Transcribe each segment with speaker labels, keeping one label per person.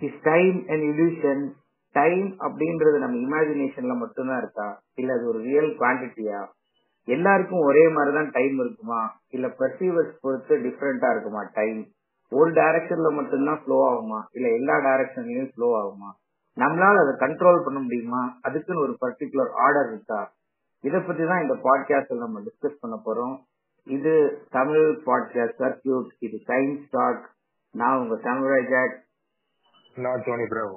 Speaker 1: Is time and illusion time அப்படின்றது நம்ம இமேஜினேஷன்ல மட்டும்தான் இருக்கா? இல்ல அது ஒரு ரியல் குவான்டிட்டியா எல்லாருக்கும் ஒரே மாதிரிதான் டைம் இருக்குமா? இல்ல பெர்சீவர்ஸ் பொறுத்து டிஃப்ரெண்டா இருக்குமா டைம் ஒரு டைரக்ஷன்ல மட்டும்தான் ஃப்ளோ ஆகுமா? இல்ல எல்லா டைரக்ஷன்லயும் ஃப்ளோ ஆகுமா? நம்மளால அதை கண்ட்ரோல் பண்ண முடியுமா? அதுக்குன்னு ஒரு பர்டிகுலர் ஆர்டர் இருக்கா? இத பத்தி தான் இந்த பாட்காஸ்ட்ல நம்ம டிஸ்கஸ் பண்ண போறோம். இது தமிழ் பாட்காஸ்ட் சர்க்கியூட் இது சயின்ஸ் டாக் நான் உங்க தமிழ் ஜாக்
Speaker 2: நான் Johnny Bravo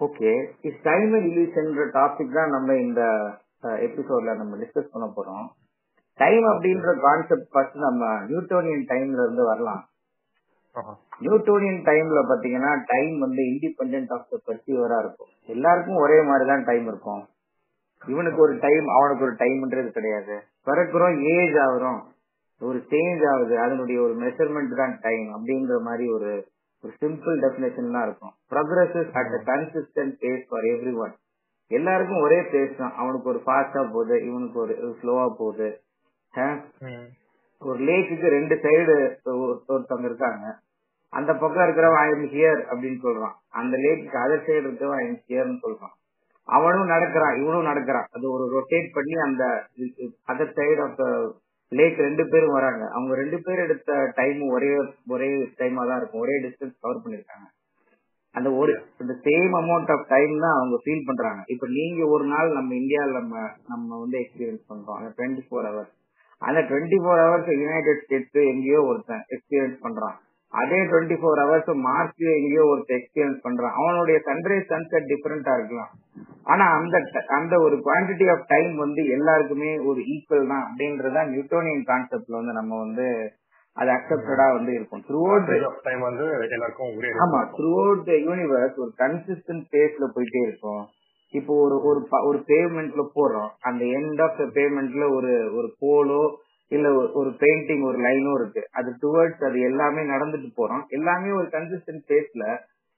Speaker 1: okay is time இல்யூஷன்ற topic தான் நம்ம இந்த எபிசோட்ல நம்ம டிஸ்கஸ் பண்ண போறோம். டைம் அப்படின்ற கான்செப்ட் ஃபர்ஸ்ட் நம்ம நியூட்டோனியன் டைம்ல இருந்து வரலாம். நியூட்டோனியன் டைம்ல பாத்தீங்கன்னா டைம் வந்து இண்டிபெண்ட் ஆஃப் த பர்சீவரா இருக்கும். எல்லாருக்கும் ஒரே மாதிரி தான் டைம் இருக்கும். இவனுக்கு ஒரு டைம் அவனுக்கு ஒரு டைம்ன்றது கிடையாது. பிறக்கிறோம் ஏஜ் ஆகுறோம். ஒரு சேஞ்ச் ஆகுது. அதனுடைய ஒரு மெஷர்மெண்ட் தான் டைம் அப்படின்ற மாதிரி ஒரு ஒரு சிம்பிள் டெபினேஷன் தான் இருக்கும். Progresses at a consistent pace for everyone எல்லாருக்கும் ஒரே பேஸ் தான். அவனுக்கு ஒரு ஃபாஸ்டா போகுது இவனுக்கு ஒரு ஸ்லோவா போகுது. ஒரு லேக்குக்கு ரெண்டு சைடு ஒருத்தவங்க இருக்காங்க. அந்த பக்கம் இருக்கிறவன் ஐ எம் ஹியர் அப்படின்னு சொல்றான். அந்த லேக்குக்கு அதர் சைடு இருக்கிறவன் ஐ எம் ஹியர்னு சொல்றான். அவனும் நடக்கிறான் இவனும் நடக்கிறான். அது ஒரு ரொட்டேட் பண்ணி அந்த other side of the lake ரெண்டு பேரும் வராங்க. அவங்க ரெண்டு பேர் எடுத்த டைம் ஒரே ஒரே டைமா தான் இருக்கும். ஒரே டிஸ்டன்ஸ் கவர் பண்ணிருக்காங்க அந்த ஒரு இந்த சேம் அமௌண்ட் ஆஃப் டைம் தான் அவங்க ஃபீல் பண்றாங்க. இப்ப நீங்க ஒரு நாள் நம்ம இந்தியாவில் நம்ம நம்ம வந்து எக்ஸ்பீரியன்ஸ் பண்றோம். அந்த டுவெண்ட்டி ஃபோர் ஹவர்ஸ் அந்த twenty four hours United States எங்கேயோ ஒருத்தன் எக்ஸ்பீரியன்ஸ் பண்றான். அதே டுவெண்ட்டி ஃபோர் ஹவர்ஸ் மார்ச் எங்கேயோ ஒருத்தர் எக்ஸ்பீரியன்ஸ் பண்றான். அவனுடைய சன்ரைஸ் சன்செட் டிஃபரெண்டா இருக்கலாம். ஆனா அந்த அந்த ஒரு குவான்டிட்டி ஆஃப் டைம் வந்து எல்லாருக்குமே ஒரு ஈக்குவல் தான் அப்படின்றத நியூட்டோனியன் கான்செப்ட்ல வந்து நம்ம வந்து அது அக்செப்டடா வந்து இருக்கும். த்ரூ அவுட்
Speaker 2: டைம் வந்து எல்லாருக்கும் ஒரே
Speaker 1: ஆமா த்ரூ அவுட் யூனிவர்ஸ் ஒரு கன்சிஸ்டன்ட் பேஸ்ல போயிட்டே இருக்கும். இப்போ ஒரு ஒரு ஒரு பேமெண்ட்ல போடுறோம் அந்த எண்ட் ஆஃப் த பேமெண்ட்ல ஒரு ஒரு போலோ இல்ல ஒரு பெயிண்டிங் ஒரு லைனோ இருக்கு. அது டுவர்ட்ஸ் அது எல்லாமே நடந்துட்டு போறோம். எல்லாமே ஒரு கன்சிஸ்டன்ட் பேஸ்ல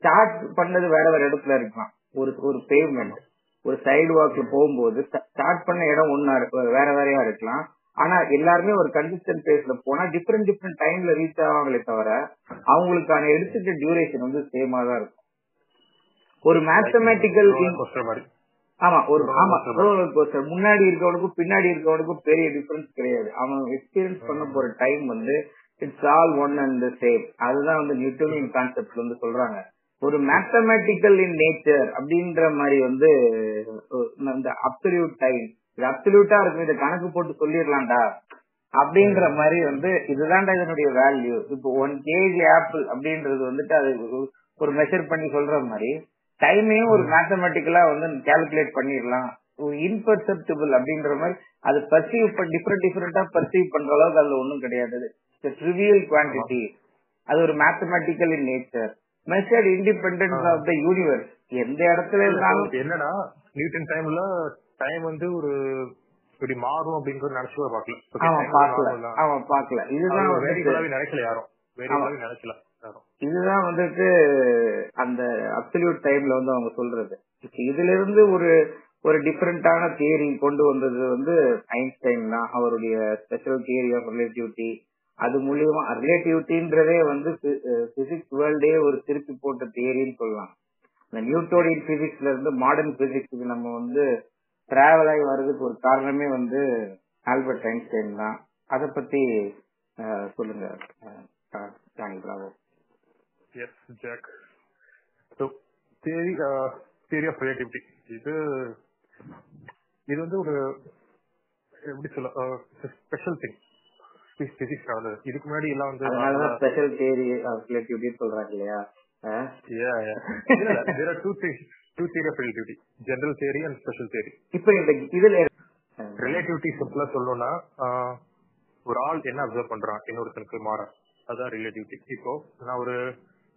Speaker 1: ஸ்டார்ட் பண்ணது வேற வேற இடத்துல இருக்கலாம். ஒரு ஒரு பேமெண்ட் ஒரு சைடு வாக்ல போகும்போது ஸ்டார்ட் பண்ண இடம் ஒன்னா வேற வேறையா இருக்கலாம். ஆனா எல்லாருமே ஒரு கன்சிஸ்டன்ட் பேஸ்ல போனா டிஃப்ரெண்ட் டிஃப்ரெண்ட் டைம்ல ரீச் ஆவாங்களே தவிர அவங்களுக்கான எடுத்துட்ட டியூரேஷன் வந்து சேமா தான் இருக்கும். ஒரு மேத்தமேட்டிக்கல் ஆமா ஒரு ஆமா ரோலர் முன்னாடி இருக்கவனுக்கும் பின்னாடி இருக்கவனுக்கும் பெரிய டிஃபரன்ஸ் கிடையாது. அவன் எக்ஸ்பீரியன்ஸ் பண்ண போற டைம் வந்து it's all one and same அதுதான் வந்து நியூட்டோனியன் கான்செப்ட் வந்து சொல்றாங்க. ஒரு மேத்தமேட்டிக்கல் இன் நேச்சர் அப்படின்ற மாதிரி வந்து இந்த அப்சல்யூட் டைம் இது அப்சல்யூட்டா இருக்கும். இதை கணக்கு போட்டு சொல்லிடலாம்டா. அப்படின்ற மாதிரி வந்து இதுதான்டா இதனுடைய வேல்யூ இப்போ ஒன் கேஜி ஆப்பிள் அப்படின்றது வந்துட்டு அது ஒரு மெஷர் பண்ணி சொல்ற மாதிரி டைமையும் ஒரு மேத்தமெட்டிக்கலா வந்து கால்குலேட் பண்ணிடலாம் இன்பர்செப்டிபிள் அப்படின்ற மாதிரி அது பர்சீவ் டிஃப்ரெண்ட் டிஃப்ரெண்டா பர்சீவ் பண்ற அளவுக்கு அதுல ஒண்ணும் கிடையாது. ட்ரிவியல் குவான்டிட்டி அது ஒரு mathematical in nature measured independence of the universe எந்த இடத்துல இருந்தாலும்
Speaker 2: என்னன்னா நியூட்டன் டைம்ல டைம் வந்து ஒரு இப்படி மாறும் அப்படிங்கறது நினைச்சு பாக்கல
Speaker 1: அவன் பாக்கல அவன் பாக்கல இதுதான்
Speaker 2: நினைக்கல யாரும். நினைக்கல.
Speaker 1: இதுதான் வந்துட்டு அந்த அப்சல்யூட் டைம்ல வந்து அவங்க சொல்றது. இதுல இருந்து ஒரு ஒரு டிஃபரெண்டான தியரி கொண்டு வந்தது வந்து ஐன்ஸ்டைன் தான். அவருடைய ஸ்பெஷல் தியரி ஆஃப் ரிலேட்டிவிட்டி அது மூலியமா ரிலேட்டிவிட்டின்றதே வந்து பிசிக்ஸ் வேர்ல்டே ஒரு திருப்பி போட்ட தியரின்னு சொல்லலாம். இந்த நியூட்டோனியன் பிசிக்ஸ்ல இருந்து மாடர்ன் பிசிக்ஸ்க்கு நம்ம வந்து டிராவல் ஆகி வர்றதுக்கு ஒரு காரணமே வந்து ஆல்பர்ட் ஐன்ஸ்டைன் தான். அதை பத்தி சொல்லுங்க Johnny Bravo
Speaker 2: Jack so theory theory of relativity இது இது வந்து ஒரு எப்படி சொல்ல ஸ்பெஷல் திங் பிசிக்ஸ் இதுக்கு முன்னாடி எல்லாம் வந்து
Speaker 1: அதனாலதான் ஸ்பெஷல் தியரி ஆஃப் ரிலேட்டிவிட்டி சொல்றாங்க இல்லையா?
Speaker 2: two things two theory of relativity general theory and special theory.
Speaker 1: இப்போ இந்த இதுல
Speaker 2: ரிலேட்டிவிட்டி சிம்பிளா சொல்லணும்னா ஒரு ஆள் என்ன அப்சர்வ் பண்றான்? இன்னொருத்தனுக்கு மாற அதான் ரிலேட்டிவிட்டி இப்போ நான் ஒரு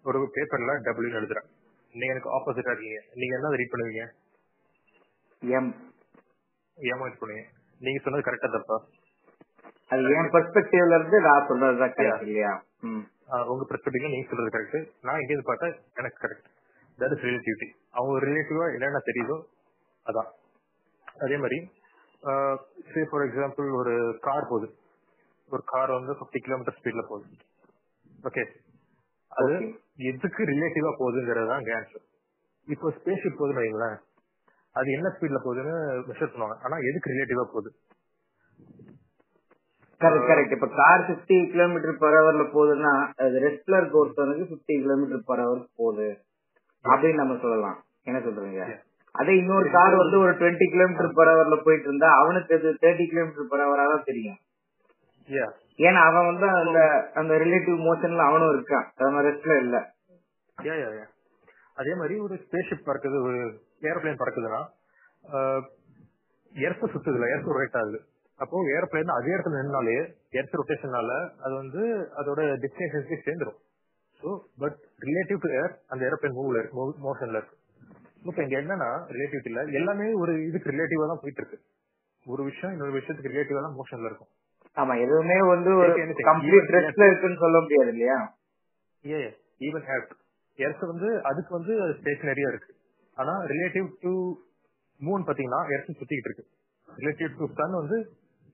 Speaker 2: ஒரு பேப்பர்ல டபிள்யூ எழுதுறேன். நீங்க எனக்கு ஆப்போசிட்டா இருக்கீங்க. நீங்க என்ன ரீட் பண்ணுவீங்க?
Speaker 1: எம்
Speaker 2: ஏமா ரீட் பண்ணுவீங்க. நீங்க சொன்னது கரெக்டா தப்பா
Speaker 1: அது என் பெர்ஸ்பெக்டிவ்ல இருந்து நான் சொல்றதுதான் கரெக்ட் இல்லையா?
Speaker 2: உங்க பெர்ஸ்பெக்டிவ்ல நீங்க சொல்றது கரெக்ட் நான் எங்க பார்த்தா எனக்கு கரெக்ட் தட் இஸ் ரிலேட்டிவிட்டி அவங்க ரிலேட்டிவா என்னென்ன தெரியுதோ அதான். அதே மாதிரி சே ஃபார் எக்ஸாம்பிள் ஒரு கார் போகுது. ஒரு கார் வந்து ஃபிஃப்டி கிலோமீட்டர் ஸ்பீட்ல போகுது. ஓகே அது. எதுக்கு ரிலேட்டிவா போகுதுங்கிறது தான் ஆன்சர் இப்போ ஸ்பேஸ் ஷிப் போகுதுன்னு வைங்களேன் அது என்ன ஸ்பீட்ல போகுதுன்னு மெஷர் பண்ணுவாங்க. ஆனா எதுக்கு ரிலேட்டிவா போகுது?
Speaker 1: கரெக்ட் கரெக்ட் இப்ப கார் 50 கிலோமீட்டர் பர் ஹவர்ல போகுதுன்னா இருக்க ஒருத்தவனுக்கு 50 கிலோமீட்டர் பர் ஹவர் போகுது. அப்படின்னு நம்ம சொல்லலாம். என்ன சொல்றீங்க. அதே இன்னொரு கார் வந்து ஒரு 20 கிலோமீட்டர் பர் ஹவர்ல போயிட்டு இருந்தா அவனுக்கு தேர்ட்டி கிலோமீட்டர் பர் ஹவரா தான் தெரியும். ஏன்னா அவன் வந்து அந்த அந்த ரிலேட்டிவ் மோஷன்ல அவனும் இருக்கான். அவன் ரெஸ்ட்ல இல்ல.
Speaker 2: யா யா யா அதே மாதிரி ஒரு ஸ்பேஸ்ஷிப் பறக்குது ஒரு ஏரோப்ளேன் பறக்குதுன்னா எர்த் சுத்துதுல எர்த்து ரொட்டேட் ஆகுது. அப்போ ஏரோப்ளேன் அதே இடத்துல நின்னாலே எர்த் ரொட்டேஷனால அது வந்து அதோட டெஸ்டினேஷன்ஸ்க்கு சேர்ந்துரும். So but relative to air அந்த ஏரோப்ளேன் மூவ்ல இருக்கு மோஷன்ல இருக்கு. இப்போ இங்க என்னன்னா ரிலேட்டிவிட்டில எல்லாமே ஒரு இதுக்கு ரிலேட்டிவா தான் போயிட்டு இருக்கு. ஒரு விஷயம் இன்னொரு விஷயத்துக்கு ரிலேட்டிவா தான் மோஷன்ல இருக்கும்.
Speaker 1: ஆமா எதுவுமே வந்து ஒரு. கம்ப்ளீட் ரெஸ்ட்ல இருக்குன்னு சொல்ல முடியாது இல்லையா?
Speaker 2: ஏ ஈவன் ஹேட் எர்த் வந்து அதுக்கு வந்து ஸ்டேஷனரியா இருக்கு. ஆனா ரிலேட்டிவ் டு மூன் பாத்தீங்கன்னா எர்த் சுத்திக்கிட்டு இருக்கு. ரிலேட்டிவ் டு சன் வந்து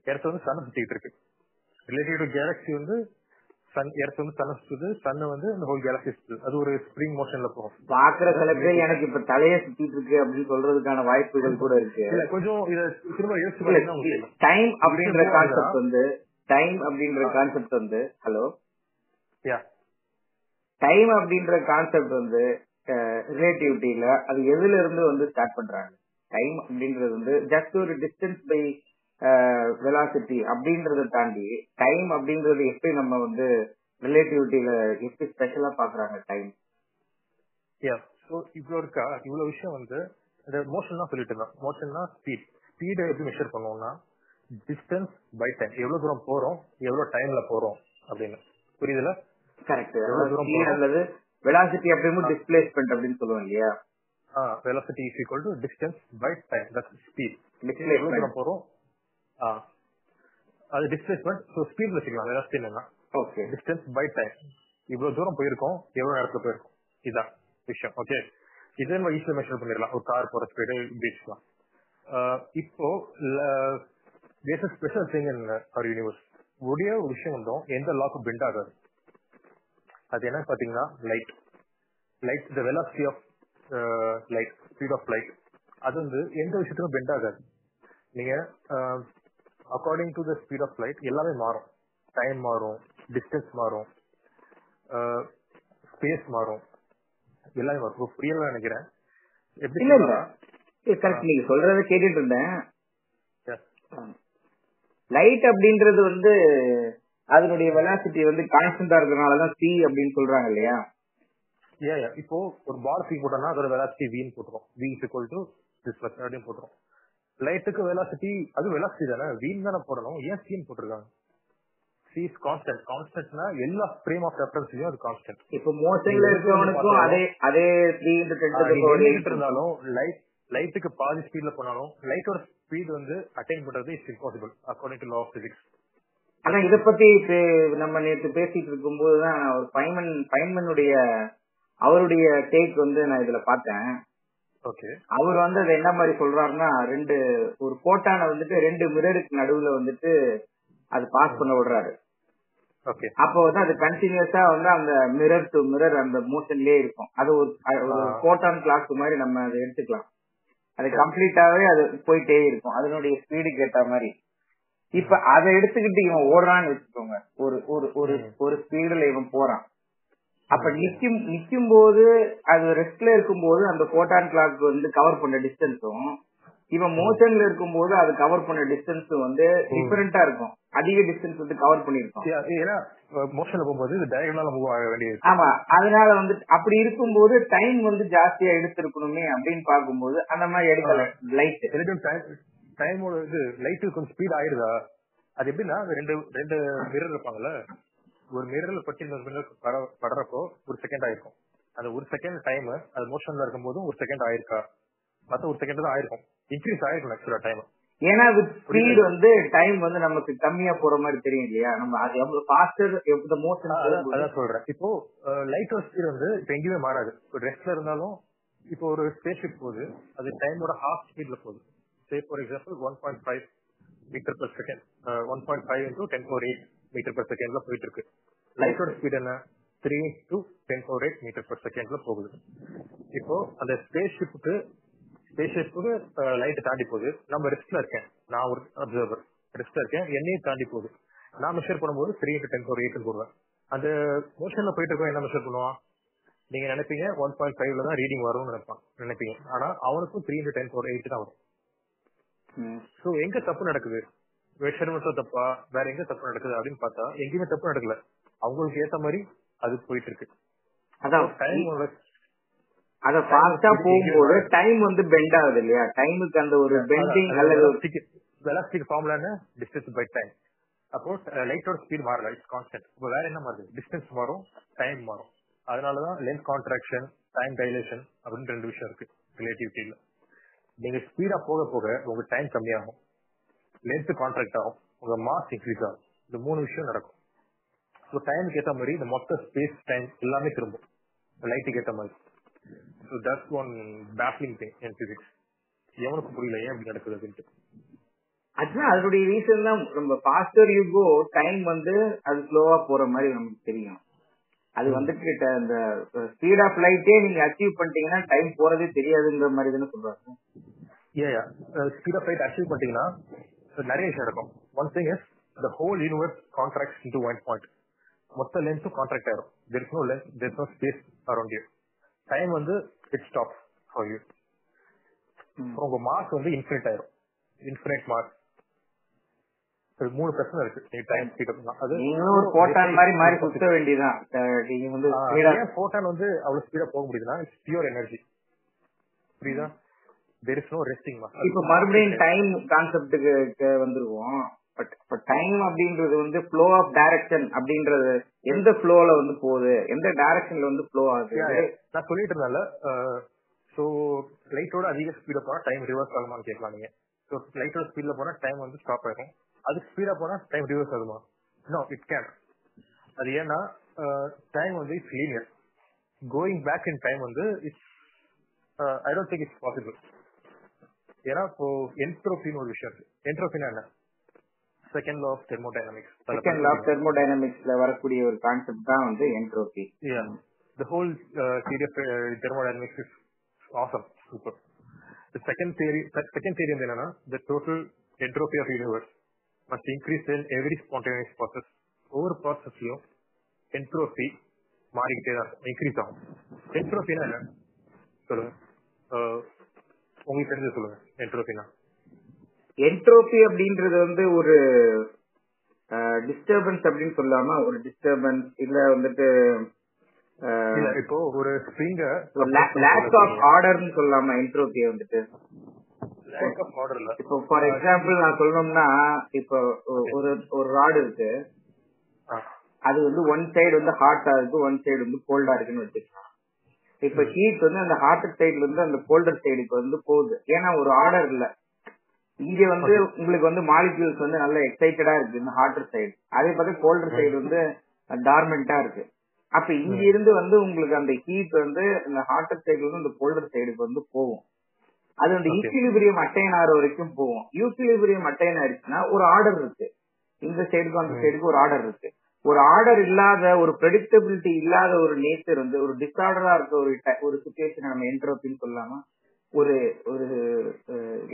Speaker 2: எர்த் வந்து சன் சுத்திக்கிட்டு இருக்கு. ரிலேட்டிவ் டு கேலக்ஸி வந்து சன் எர்த் வந்து சன் சுத்துது சன் வந்து இந்த ஹோல் கேலக்ஸி சுத்துது. அது ஒரு ஸ்ப்ரிங் மோஷன்ல போகும்.
Speaker 1: பாக்குற சில பேர் எனக்கு இப்ப தலையே சுத்திட்டு இருக்கு அப்படின்னு சொல்றதுக்கான வாய்ப்புகள் கூட இருக்கு.
Speaker 2: இல்ல கொஞ்சம் இத திரும்ப யோசிச்சு.
Speaker 1: டைம் அப்படின்ற கான்செப்ட் வந்து டைம் அப்படின்ற கான்செப்ட் வந்து ஹலோ. டைம் அப்படின்ற கான்செப்ட் வந்து ரிலேட்டிவிட்டியில அது எதுல இருந்து வந்து ஸ்டார்ட் பண்றாங்க? டைம் அப்படின்றது வந்து ஜஸ்ட் ஒரு டிஸ்டன்ஸ் பை வெலாசிட்டி அப்படின்றத தாண்டி டைம் அப்படின்றது எப்படி நம்ம வந்து ரிலேட்டிவிட்டியில எப்படி ஸ்பெஷலா பாக்குறாங்க டைம்
Speaker 2: Yeah. So, இவ்வளவு இருக்கா? இவ்வளவு விஷயம் வந்து இந்த மோஷன் தான் சொல்லிட்டு இருந்தோம். மோஷன்னா ஸ்பீட் ஸ்பீடை எப்படி மெஷர் பண்ணுவோம்னா டிஸ்டன்ஸ் பை டைம் எவ்வளவு தூரம் போறோம் எவ்வளவு டைம்ல போறோம் அப்படின்னு. புரியுதுல?
Speaker 1: கரெக்ட்
Speaker 2: எவ்வளவு தூரம்?
Speaker 1: அல்லது வெலாசிட்டி அப்படியும் டிஸ்பிளேஸ்மெண்ட் அப்படின்னு சொல்லுவோம் இல்லையா?
Speaker 2: Velocity is equal to distance by time that speed எவ்வளவு தூரம் போறோம். அது டிஸ்பிளேஸ்மெண்ட் ஸோ ஸ்பீட் வச்சுக்கலாம் வெலாசிட்டி என்னன்னா
Speaker 1: ஓகே
Speaker 2: டிஸ்டன்ஸ் பை டைம் இவ்வளவு தூரம் போயிருக்கோம் எவ்வளவு நேரத்துல போயிருக்கோம்? இதான் விஷயம் ஓகே இதே நம்ம ஈஸியா மெஷர் பண்ணிடலாம். ஒரு கார் போற ஸ்பீடு ஆஹ் இப்போ there's special thing in our universe ஒரே ஒரு விஷயம் வந்தோம் எந்த லாக்கும் பெண்ட் ஆகாது. அது என்னன்னு பாத்தீங்கன்னா light light the velocity of light speed of light அது வந்து எந்த விஷயத்துக்கும் பெண்ட் ஆகாது. நீங்க according to the speed of light எல்லாமே மாறும். டைம் மாறும் டிஸ்டன்ஸ் மாறும் ஸ்பேஸ் மாறும். எல்லாமே மாறும். புரியல நினைக்கிறேன். எப்படி
Speaker 1: இல்ல? கரெக்ட் நீங்க சொல்றத கேட்டுட்டு இருந்தேன். லைட் அப்படின்றது வந்து அதனுடைய வெலாசிட்டி வந்து கான்ஸ்டன்டா இருக்கறனாலதான் சி அப்படின்னு சொல்றாங்க இல்லையா.
Speaker 2: இப்போ ஒரு பால் தூக்கி போட்டோம்னா அதோட வெலாசிட்டி வின்னு போட்டுரும் V is equal to displace அப்படின்னு போட்டுரும் லைட்டுக்கு வெலாசிட்டி அது வெலாசிட்டி தானே? வீன் தானே போடணும். ஏன் சீன் போட்டிருக்காங்க? சி இஸ் கான்ஸ்டன்ட் கான்ஸ்டன்ட்னா எல்லா ஃப்ரேம் ஆஃப் ரெஃபரன்ஸ்லயும் அது கான்ஸ்டன்ட்
Speaker 1: இப்ப மோஷன்ல இருக்கவனுக்கும் அதே அதே த்ரீ இன்டு டென்
Speaker 2: இருந்தாலும் லைட் லைட்டுக்கு பாதி ஸ்பீட்ல போனாலும் லைட்டோட ஸ்பீட் வந்து அட்டைன் பண்றது is impossible according to law of physics
Speaker 1: ஆனா இத பத்தி நம்ம நேத்து பேசிட்டு இருக்கும்போது தான் ஒரு பைமன் பைமனுடைய அவருடைய டேக் வந்து நான் இதுல பார்த்தேன். அவர் வந்து அது என்ன மாதிரி சொல்றாருன்னா ரெண்டு ஒரு போட்டான வந்துட்டு ரெண்டு மிரருக்கு நடுவுல வந்துட்டு அது பாஸ் பண்ண விடுறாரு.
Speaker 2: ஓகே
Speaker 1: அப்போ வந்து அது கண்டினியூஸா வந்து அந்த மிரர் டு மிரர் அந்த மோஷன்லயே இருக்கும். அது ஒரு. போட்டான் கிளாக் மாதிரி நம்ம அதை எடுத்துக்கலாம். அது கம்ப்ளீட்டாவே அது போயிட்டே இருக்கும். அதனுடைய ஸ்பீடுக்கு ஏத்த மாதிரி. இப்ப அதை எடுத்துக்கிட்டு இவன் ஓடுறான்னு வச்சுக்கோங்க. ஒரு ஒரு ஒரு. ஒரு ஸ்பீடுல இவன் போறான். அப்ப நிக்கும் நிக்கும் போது அது ரெஸ்ட்ல இருக்கும்போது அந்த போட்டான் கிளாக் வந்து கவர் பண்ண டிஸ்டன்ஸும் இவன் மோஷன்ல இருக்கும்போது அது கவர் பண்ண டிஸ்டன்ஸும் வந்து டிஃபரெண்டா இருக்கும். அதிக டிஸ்டன்ஸ் வந்து கவர் பண்ணிருக்கும்
Speaker 2: ஏன்னா மோஷன்ல போகும்போது இது டயகனலா மூவ் ஆக வேண்டியது.
Speaker 1: ஆமா அதனால வந்து அப்படி இருக்கும்போது டைம் வந்து ஜாஸ்தியா எடுத்திருக்கணுமே அப்படின்னு பார்க்கும்போது அந்த மாதிரி எடுக்கல லைட்
Speaker 2: டைமோட இது லைட்டு கொஞ்சம் ஸ்பீட் ஆயிருதா அது எப்படின்னா ரெண்டு ரெண்டு மிரர் இருப்பாங்கல்ல? ஒரு மிரர்ல பட்டு இன்னொரு மிரர் படுறப்போ ஒரு செகண்ட் ஆயிருக்கும். அந்த ஒரு செகண்ட் டைம் அது மோஷன்ல இருக்கும்போதும் ஒரு செகண்ட் ஆயிருக்கா? மத்த ஒரு செகண்ட் தான் ஆயிருக்கும். இன்க்ரீஸ் ஆயிருக்கும் ஆக்சுவலா டைம்
Speaker 1: ஏன்னா வித் ஸ்பீட் வந்து டைம் வந்து நமக்கு கம்மியா போற மாதிரி தெரியும் இல்லையா? நம்ம அது எவ்வளவு ஃபாஸ்டர் எவ்வளவு மோஷன்
Speaker 2: அதான் சொல்றேன். இப்போ லைட்டோட ஸ்பீட் வந்து இப்ப எங்கேயுமே மாறாது. இப்போ ரெஸ்ட்ல இருந்தாலும் இப்போ ஒரு ஸ்பேஸ் ஷிப் போகுது. அது டைமோட ஹாஃப் ஸ்பீட்ல போகுது. Say for example one point five metre per second one point five into ten four eight metre per செகண்ட்ல போயிட்டு இருக்கு லைட்டோட ஸ்பீட் என்ன? Three to ten four eight metre per செகண்ட்ல போகுது. இப்போ அந்த ஸ்பேஸ் ஷிப்புக்கு ஸ்பேஸ் ஷிப்புக்கு லைட் தாண்டி போகுது. நம்ம ரெஸ்ட்ல இருக்கேன். நான் ஒரு அப்சர்வர் ரெஸ்ட்ல இருக்கேன். என்னையும் தாண்டி போகுது. நான் மெஷர் பண்ணும்போது three into ten four eight போடுவேன். அந்த மோஷன்ல போயிட்டு இருக்கோம் என்ன மெஷர் பண்ணுவான்? நீங்க நினைப்பீங்க ஒன் பாயிண்ட் ஃபைவ்ல தான் ரீடிங் வரும்னு நினைப்பான். நினைப்பீங்க. ஆனா அவனுக்கும் three into ten four eight தான் வரும். சோ எங்க தப்பு நடக்குது? மெஷர்மெண்ட்ல தப்பா வேற எங்க தப்பு நடக்குது அப்படின்னு பார்த்தா எங்கேயுமே தப்பு நடக்கல. அவங்களுக்கு ஏத்த மாதிரி அது போயிட்டு இருக்கு
Speaker 1: அதான் அத ஃபாஸ்டா போகும்போது டைம் வந்து பெண்ட் ஆகுது இல்லையா? டைமுக்கு அந்த ஒரு பெண்டிங் அல்லது
Speaker 2: வெலாசிட்டிக்கு ஃபார்முலா என்ன? டிஸ்டன்ஸ் பை டைம் அப்போ லைட்டோட ஸ்பீட் மாறல. இட்ஸ் கான்ஸ்டன்ட் இப்போ வேற என்ன மாறுது? டிஸ்டன்ஸ் மாறும் டைம் மாறும். அதனாலதான் லென்த் கான்ட்ராக்ஷன் டைம் டைலேஷன் அப்படின்னு ரெண்டு விஷயம் இருக்கு. ரிலேட்டிவிட்டியில நீங்க ஸ்பீடா போக போக உங்க டைம் கம்மியாகும். லென்த் கான்ட்ராக்ட் ஆகும். உங்க மாஸ் இன்க்ரீஸ் ஆகும். இந்த மூணு விஷயம் நடக்கும். ஸோ டைமுக்கு ஏத்த மாதிரி இந்த மொத்த ஸ்பேஸ் டைம் எல்லாமே திரும்பும். லைட்டுக்கு ஏத்த மாதிரி. So that's one baffling thing in physics எவனுக்கு புரியல ஏன் இப்படி நடக்குது அப்படின்ட்டு
Speaker 1: அதுதான் அதனுடைய ரீசன் தான் நம்ம ஃபாஸ்டர் யூ கோ டைம் வந்து அது ஸ்லோவா போற மாதிரி நமக்கு தெரியும். அது வந்துட்டு அந்த ஸ்பீட் ஆஃப் லைட்டே நீங்க அச்சீவ் பண்ணிட்டீங்கன்னா டைம் போறதே தெரியாதுங்கிற மாதிரி தானே சொல்றாங்க.
Speaker 2: A speed of light achieve பண்ணிட்டீங்கன்னா நிறைய விஷயம் இருக்கும். One thing is the whole universe contract into one point மொத்த லென்ஸும் கான்ட்ராக்ட் ஆயிரும். There is no length there is no space around you time வந்து இட் ஸ்டாப் ஃபார் யூ உங்க mark வந்து இன்ஃபினிட் ஆயிரும். இன்ஃபினிட் மார்க் மூணு பிரச்சனை இருக்கு. டைம் அது
Speaker 1: ஒரு போட்டான் மாதிரி மாறி சுத்த வேண்டியதான் நீங்க வந்து
Speaker 2: போட்டான் வந்து அவ்வளவு ஸ்பீடா போக முடியுதுன்னா இட்ஸ் பியூர் எனர்ஜி புரியுதா? தெர் இஸ் நோ ரெஸ்டிங்
Speaker 1: இப்ப மறுபடியும் டைம் கான்செப்டுக்கு வந்துருவோம். பட் இப்ப டைம் அப்படின்றது வந்து ஃப்ளோ ஆஃப் டைரக்ஷன் அப்படின்றது எந்த ஃப்ளோல வந்து போகுது? எந்த டைரக்ஷன்ல வந்து ஃப்ளோ ஆகுது?
Speaker 2: நான் சொல்லிட்டு இருந்தேன்ல சோ லைட்டோட அதிக ஸ்பீட போனா டைம் ரிவர்ஸ் ஆகுமான்னு கேட்கலாம் நீங்க. சோ லைட்டோட ஸ்பீட்ல போனா டைம் வந்து ஸ்டாப் ஆகும் அதுக்கு ஸ்பீடா போனா டைம் ரிவர்ஸ் ஆகுமா? நோ இட் கேன் அது ஏன்னா டைம் வந்து it's linear going back in time வந்து it's I don't think it's possible ஏன்னா இப்போ என்ட்ரோபின்னு ஒரு விஷயம் இருக்கு என்ட்ரோபினா என்ன second law of thermodynamics
Speaker 1: second law of தெர்மோடைனமிக்ஸ்ல வரக்கூடிய ஒரு கான்செப்ட் தான் வந்து entropy
Speaker 2: Yeah. The whole uh, theory of uh, thermodynamics is awesome, super. The second theory, that second theory வந்து என்னன்னா the total entropy of universe must increase in every spontaneous process. ஒவ்வொரு ப்ராசஸ்லயும் entropy மாறிக்கிட்டே தான் increase ஆகும் என்ட்ரோபினா என்ன சொல்லுங்க Uh, உங்களுக்கு தெரிஞ்சது சொல்லுங்க. என்ட்ரோபினா
Speaker 1: என்ட்ரோபி அப்படின்றது வந்து ஒரு டிஸ்டர்பன்ஸ் அப்படின்னு சொல்லாம ஒரு டிஸ்டர்பன்ஸ் இல்ல வந்துட்டு
Speaker 2: இப்போ ஒரு ஸ்ப்ரிங்க
Speaker 1: லேக் ஆஃப் ஆர்டர்னு சொல்லாம என்ட்ரோபியை வந்துட்டு. இப்போ ஃபார் எக்ஸாம்பிள் நான் சொல்லணும்னா இப்போ ஒரு ஒரு ராடு இருக்கு. அது வந்து ஒன் சைடு வந்து ஹாட்டா இருக்கு ஒன் சைடு வந்து கோல்டா இருக்குன்னு வச்சுக்கலாம். இப்ப ஹீட் வந்து அந்த ஹாட் சைடுல இருந்து அந்த கோல்டர் சைடுக்கு வந்து போகுது. ஏன்னா ஒரு ஆர்டர் இல்ல. இங்க வந்து உங்களுக்கு வந்து மாலிக்யூல்ஸ் வந்து நல்ல எக்ஸைட்டடா இருக்கு இந்த ஹாட்டர் சைடு அதே பார்த்து கோல்டர் சைடு வந்து டார்மெண்டா இருக்கு. அப்ப இங்க இருந்து வந்து உங்களுக்கு அந்த ஹீட் வந்து இந்த ஹாட்டர் சைடுல இருந்து இந்த கோல்டர் சைடுக்கு வந்து போகும். அது அந்த
Speaker 2: Okay.
Speaker 1: ஈக்குலிபிரியம் அட்டைன் ஆகிற வரைக்கும் போகும். ஈக்குலிபிரியம் அட்டைன் ஆயிடுச்சுன்னா ஒரு ஆர்டர் இருக்கு. இந்த சைடுக்கும் அந்த சைடுக்கும் ஒரு ஆர்டர் இருக்கு. ஒரு ஆர்டர் இல்லாத ஒரு ப்ரெடிக்டபிலிட்டி இல்லாத ஒரு நேச்சர் வந்து ஒரு டிசார்டரா இருக்க ஒரு ஒரு சுச்சுவேஷன் நம்ம என்ட்ரோபின்னு சொல்லாம ஒரு ஒரு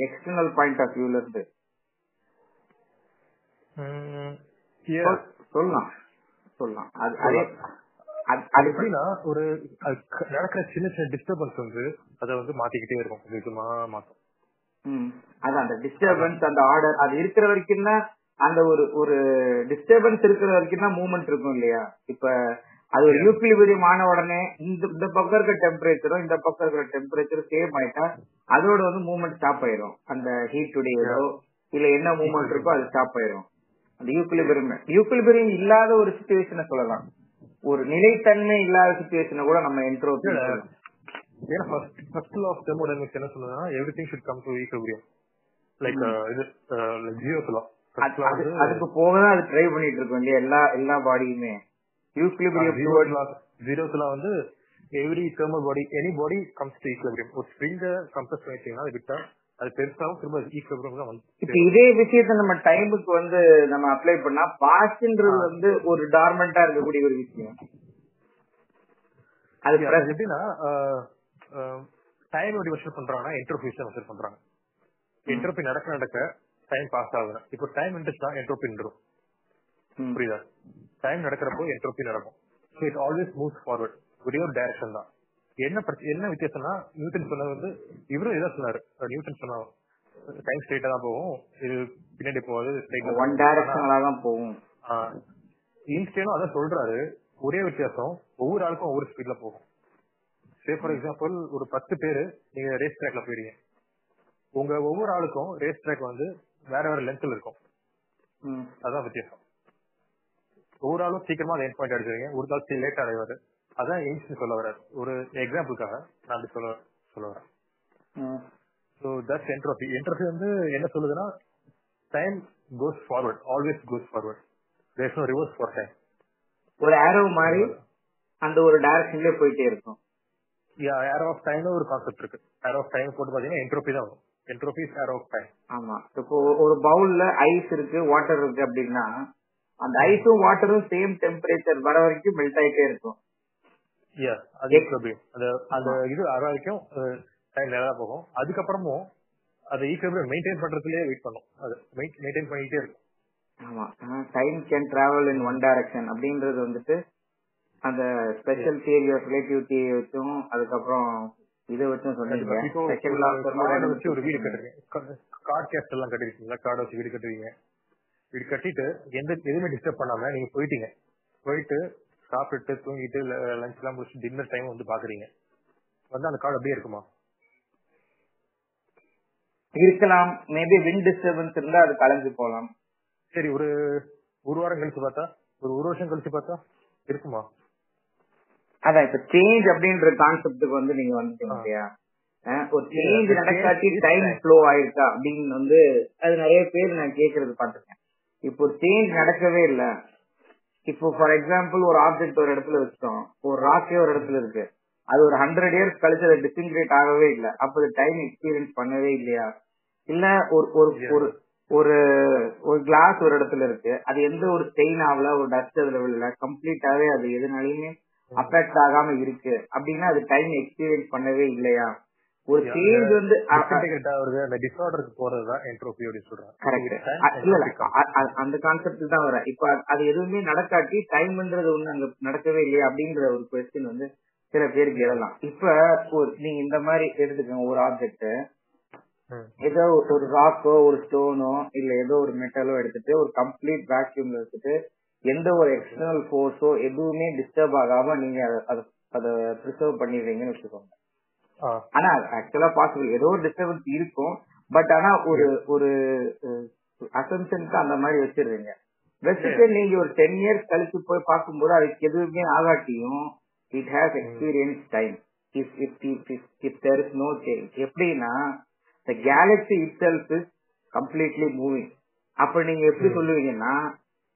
Speaker 1: எக்ஸ்டர்னல் பாயிண்ட் ஆஃப் வியூல இருந்து. சொல்லலாம் சொல்லலாம். அது அதே
Speaker 2: எப்படின்னா ஒரு நடக்கிற சின்ன சின்ன டிஸ்டர்பன்ஸ் வந்து அதை வந்து மாத்திக்கிட்டே இருக்கும். மாத்தும்.
Speaker 1: அதான் அந்த டிஸ்டர்பன்ஸ் அந்த ஆர்டர் அது இருக்கிற வரைக்கும் தான் அந்த ஒரு ஒரு டிஸ்டர்பன்ஸ் இருக்கிற வரைக்கும் தான் மூவ்மெண்ட் இருக்கும் இல்லையா? இப்ப அது ஒரு யூக்லிபிரியம் ஆன உடனே இந்த இந்த பக்கம் இருக்கிற டெம்பரேச்சரும் இந்த பக்கம் இருக்கிற டெம்பரேச்சரும் சேம் ஆயிட்டா அதோட வந்து மூவ்மெண்ட் ஸ்டாப் ஆயிரும். அந்த ஹீட் உடையதோ இல்ல என்ன மூவ்மெண்ட் இருக்கோ அது ஸ்டாப் ஆயிரும். அந்த யூக்லிபிரியம் யூக்லிபிரியம் இல்லாத ஒரு சுச்சுவேஷனை சொல்லலாம். ஒரு நிலைத்தன்மை இல்லாத சுச்சுவேஷனை கூட நம்ம என்ட்ரோபி
Speaker 2: ஏன்னா first first law of thermodynamics என்ன சொன்னா everything should come to equilibrium like இது லைக் ஜீரோஸ் லா
Speaker 1: அதுக்கு போக தான் அது ட்ரை பண்ணிட்டு இருக்கோம் இல்லையா? எல்லா எல்லா பாடியுமே யூக்லிபிரியம்
Speaker 2: ஜீரோஸ் லா வந்து every thermal body any body comes to equilibrium ஒரு ஸ்ப்ரிங்க கம்ப்ரஸ் பண்ணிட்டீங்கன்னா அது விட்டா அது திரும்ப ஈக்குவல் தான் வந்து
Speaker 1: இப்ப இதே விஷயத்த நம்ம டைமுக்கு வந்து நம்ம அப்ளை பண்ணா பாஸ்ட்ன்றது வந்து ஒரு டார்மெண்டா இருக்கக்கூடிய ஒரு விஷயம். அது
Speaker 2: எப்படின்னா டைம் எப்படி மெஷர் பண்றாங்கன்னா என்ட்ரோபி மெஷர் பண்றாங்க. என்ட்ரோபி நடக்க நடக்க டைம் பாஸ் ஆகுது. இப்போ டைம் இன்ட்ரெஸ்ட் என்ட்ரோபி நின்றும். புரியுதா? டைம் நடக்கிறப்போ என்ட்ரோபி நடக்கும். So it always moves forward ஒரே ஒரு டைரக்ஷன் தான். என்ன பிரச்ச- என்ன வித்தியாசம்னா நியூட்டன் சொன்னது வந்து இவரும் இதான் சொன்னாரு. நியூட்டன் சொன்னா டைம் ஸ்ட்ரைட்டா தான் போகும். இது பின்னாடி போகாது
Speaker 1: ஒன் டைரக்ஷனலா தான் போகும்.
Speaker 2: இன்ஸ்டேனும் அதான் சொல்றாரு. ஒரே வித்தியாசம் ஒவ்வொரு ஆளுக்கும் ஒவ்வொரு ஸ்பீட்ல போகும். சே ஃபார் எக்ஸாம்பிள் ஒரு பத்து பேரு நீங்க ரேஸ் ட்ராக்ல போயிருங்க உங்க ஒவ்வொரு ஆளுக்கும் ரேஸ் ட்ராக் வந்து வேற வேற லென்த்ல இருக்கும். அதான் வித்தியாசம். ஒவ்வொரு ஆளும் சீக்கிரமா அந்த எண்ட் பாயிண்ட் அடிச்சிருங்க ஒரு ஆள் லேட் அடைவாரு. அதான் எய்ம்ஸ் சொல்ல வர்றாரு. ஒரு எக்ஸாம்பிளுக்காக நான் அப்படி சொல்ல சொல்ல வரேன். ஸோ தட்ஸ் என்ட்ரோபி என்ட்ரோபி வந்து என்ன சொல்லுதுன்னா time goes forward always goes forward there's no reverse for time
Speaker 1: ஒரு ஆரோ மாதிரி அந்த ஒரு டைரக்ஷன்லயே போயிட்டே இருக்கும்.
Speaker 2: ஏரோ ஆஃப் டைம்னு ஒரு கான்செப்ட் இருக்கு. ஏரோ ஆஃப் டைம் போட்டு பாத்தீங்கன்னா என்ட்ரோபி தான் வரும். இஸ் ஏரோ ஆஃப் டைம்
Speaker 1: ஆமா. இப்போ ஒரு பவுல்ல ஐஸ் இருக்கு வாட்டர் இருக்கு அப்படின்னா அந்த ஐஸும் வாட்டரும் சேம் டெம்பரேச்சர் வர வரைக்கும் மெல்ட் ஆயிட்டே இருக்கும்.
Speaker 2: இது வர வரைக்கும் டைம் நல்லா போகும். அதுக்கப்புறமும் அதை ஈக்குவபியம் மெயின்டைன் பண்றதுலயே வெயிட் பண்ணும். அது மெயின்டைன் பண்ணிட்டே இருக்கும்.
Speaker 1: ஆமா. Time can travel in one direction அப்படின்றது வந்துட்டு அந்த ஸ்பெஷல் தியரி ஆஃப் ரிலேட்டிவிட்டி வச்சும் அதுக்கப்புறம் இதை சொன்னீங்க
Speaker 2: வச்சு
Speaker 1: thermodynamics.
Speaker 2: ஒரு வீடு கட்டுறீங்க. கார்ட் கேஸ்ட் எல்லாம் கட்டிருக்கீங்களா? கார்டை வச்சு வீடு கட்டுவீங்க வீடு கட்டிட்டு எந்த எதுவுமே டிஸ்டர்ப் பண்ணாம நீங்க போயிட்டீங்க. போயிட்டு சாப்பிட்டு தூங்கிட்டு லஞ்ச் எல்லாம் முடிச்சு டின்னர் டைம் வந்து பாக்குறீங்க. வந்து அந்த கார்டு அப்படியே இருக்குமா?
Speaker 1: இருக்கலாம். மேபி விண்ட் டிஸ்டர்பன்ஸ் இருந்தா அது கலைஞ்சு போகலாம்
Speaker 2: சரி ஒரு ஒரு வாரம் கழிச்சு பார்த்தா? ஒரு ஒரு வருஷம் கழிச்சு பார்த்தா? இருக்குமா?
Speaker 1: அதான் இப்ப சேஞ்ச் அப்படின்ற கான்செப்டுக்கு வந்து நீங்க வந்துட்டீங்க இல்லையா? ஒரு சேஞ்ச் நடக்காட்டி டைம். ஃப்ளோ ஆயிருக்கா அப்படின்னு வந்து அது நிறைய பேர் நான் கேக்குறது பார்த்திருக்கேன். இப்போ சேஞ்ச் நடக்கவே இல்ல. இப்போ ஃபார் எக்ஸாம்பிள் ஒரு ஆப்ஜெக்ட் ஒரு இடத்துல வச்சிட்டோம். ஒரு ராக்கே ஒரு இடத்துல இருக்கு. அது ஒரு ஹண்ட்ரட் இயர்ஸ் கழிச்சு அது டிசிங்கிரேட் ஆகவே இல்ல. அப்ப அது டைம் எக்ஸ்பீரியன்ஸ் பண்ணவே இல்லையா? இல்ல ஒரு. ஒரு ஒரு ஒரு கிளாஸ் ஒரு இடத்துல இருக்கு. அது எந்த ஒரு ஸ்டெயின் ஆகல ஒரு டஸ்ட் அதுல விழல. கம்ப்ளீட்டாவே அது எதுனாலையுமே அஃபெக்ட் ஆகாம இருக்கு. அப்படின்னா அது டைம் எக்ஸ்பீரியன்ஸ் பண்ணவே இல்லையா? ஒரு சேஞ்ச் வந்து
Speaker 2: அந்த டிசார்டருக்கு போறதுதான் என்ட்ரோபி அப்படின்னு சொல்றாங்க
Speaker 1: கரெக்ட் இல்ல அந்த கான்செப்ட் தான் வர இப்ப அது- எதுவுமே நடக்காட்டி டைம்ன்றது ஒண்ணு அங்க நடக்கவே இல்லையா? அப்படின்ற ஒரு கொஸ்டின் வந்து சில பேருக்கு எழலாம் இப்ப ஒரு நீங்க இந்த மாதிரி எடுத்துக்கோங்க. ஒரு ஆப்ஜெக்ட். ஏதோ ஒரு ராக்கோ ஒரு ஸ்டோனோ இல்ல ஏதோ ஒரு மெட்டலோ எடுத்துட்டு ஒரு கம்ப்ளீட் வேக்யூம்ல எடுத்துட்டு எந்த ஒரு எக்ஸ்டர்னல் ஃபோர்ஸோ எதுவுமே டிஸ்டர்ப் ஆகாம நீங்க அத- ப்ரிசர்வ் பண்ணிடுறீங்கன்னு வச்சுக்கோங்க. ஆனா ஆக்சுவலா பாசிபிள் ஏதோ ஒரு டிஸ்டர்பன்ஸ் இருக்கும். பட் ஆனா ஒரு ஒரு அசம்ஷனுக்கு அந்த மாதிரி வச்சிடுறீங்க. வச்சுட்டு நீங்க ஒரு டென் இயர்ஸ் கழிச்சு போய் பார்க்கும்போது அதுக்கு எதுவுமே ஆகாட்டியும் it has experience time if if if there is no change எப்படின்னா the galaxy itself is completely moving அப்ப நீங்க எப்படி சொல்லுவீங்கன்னா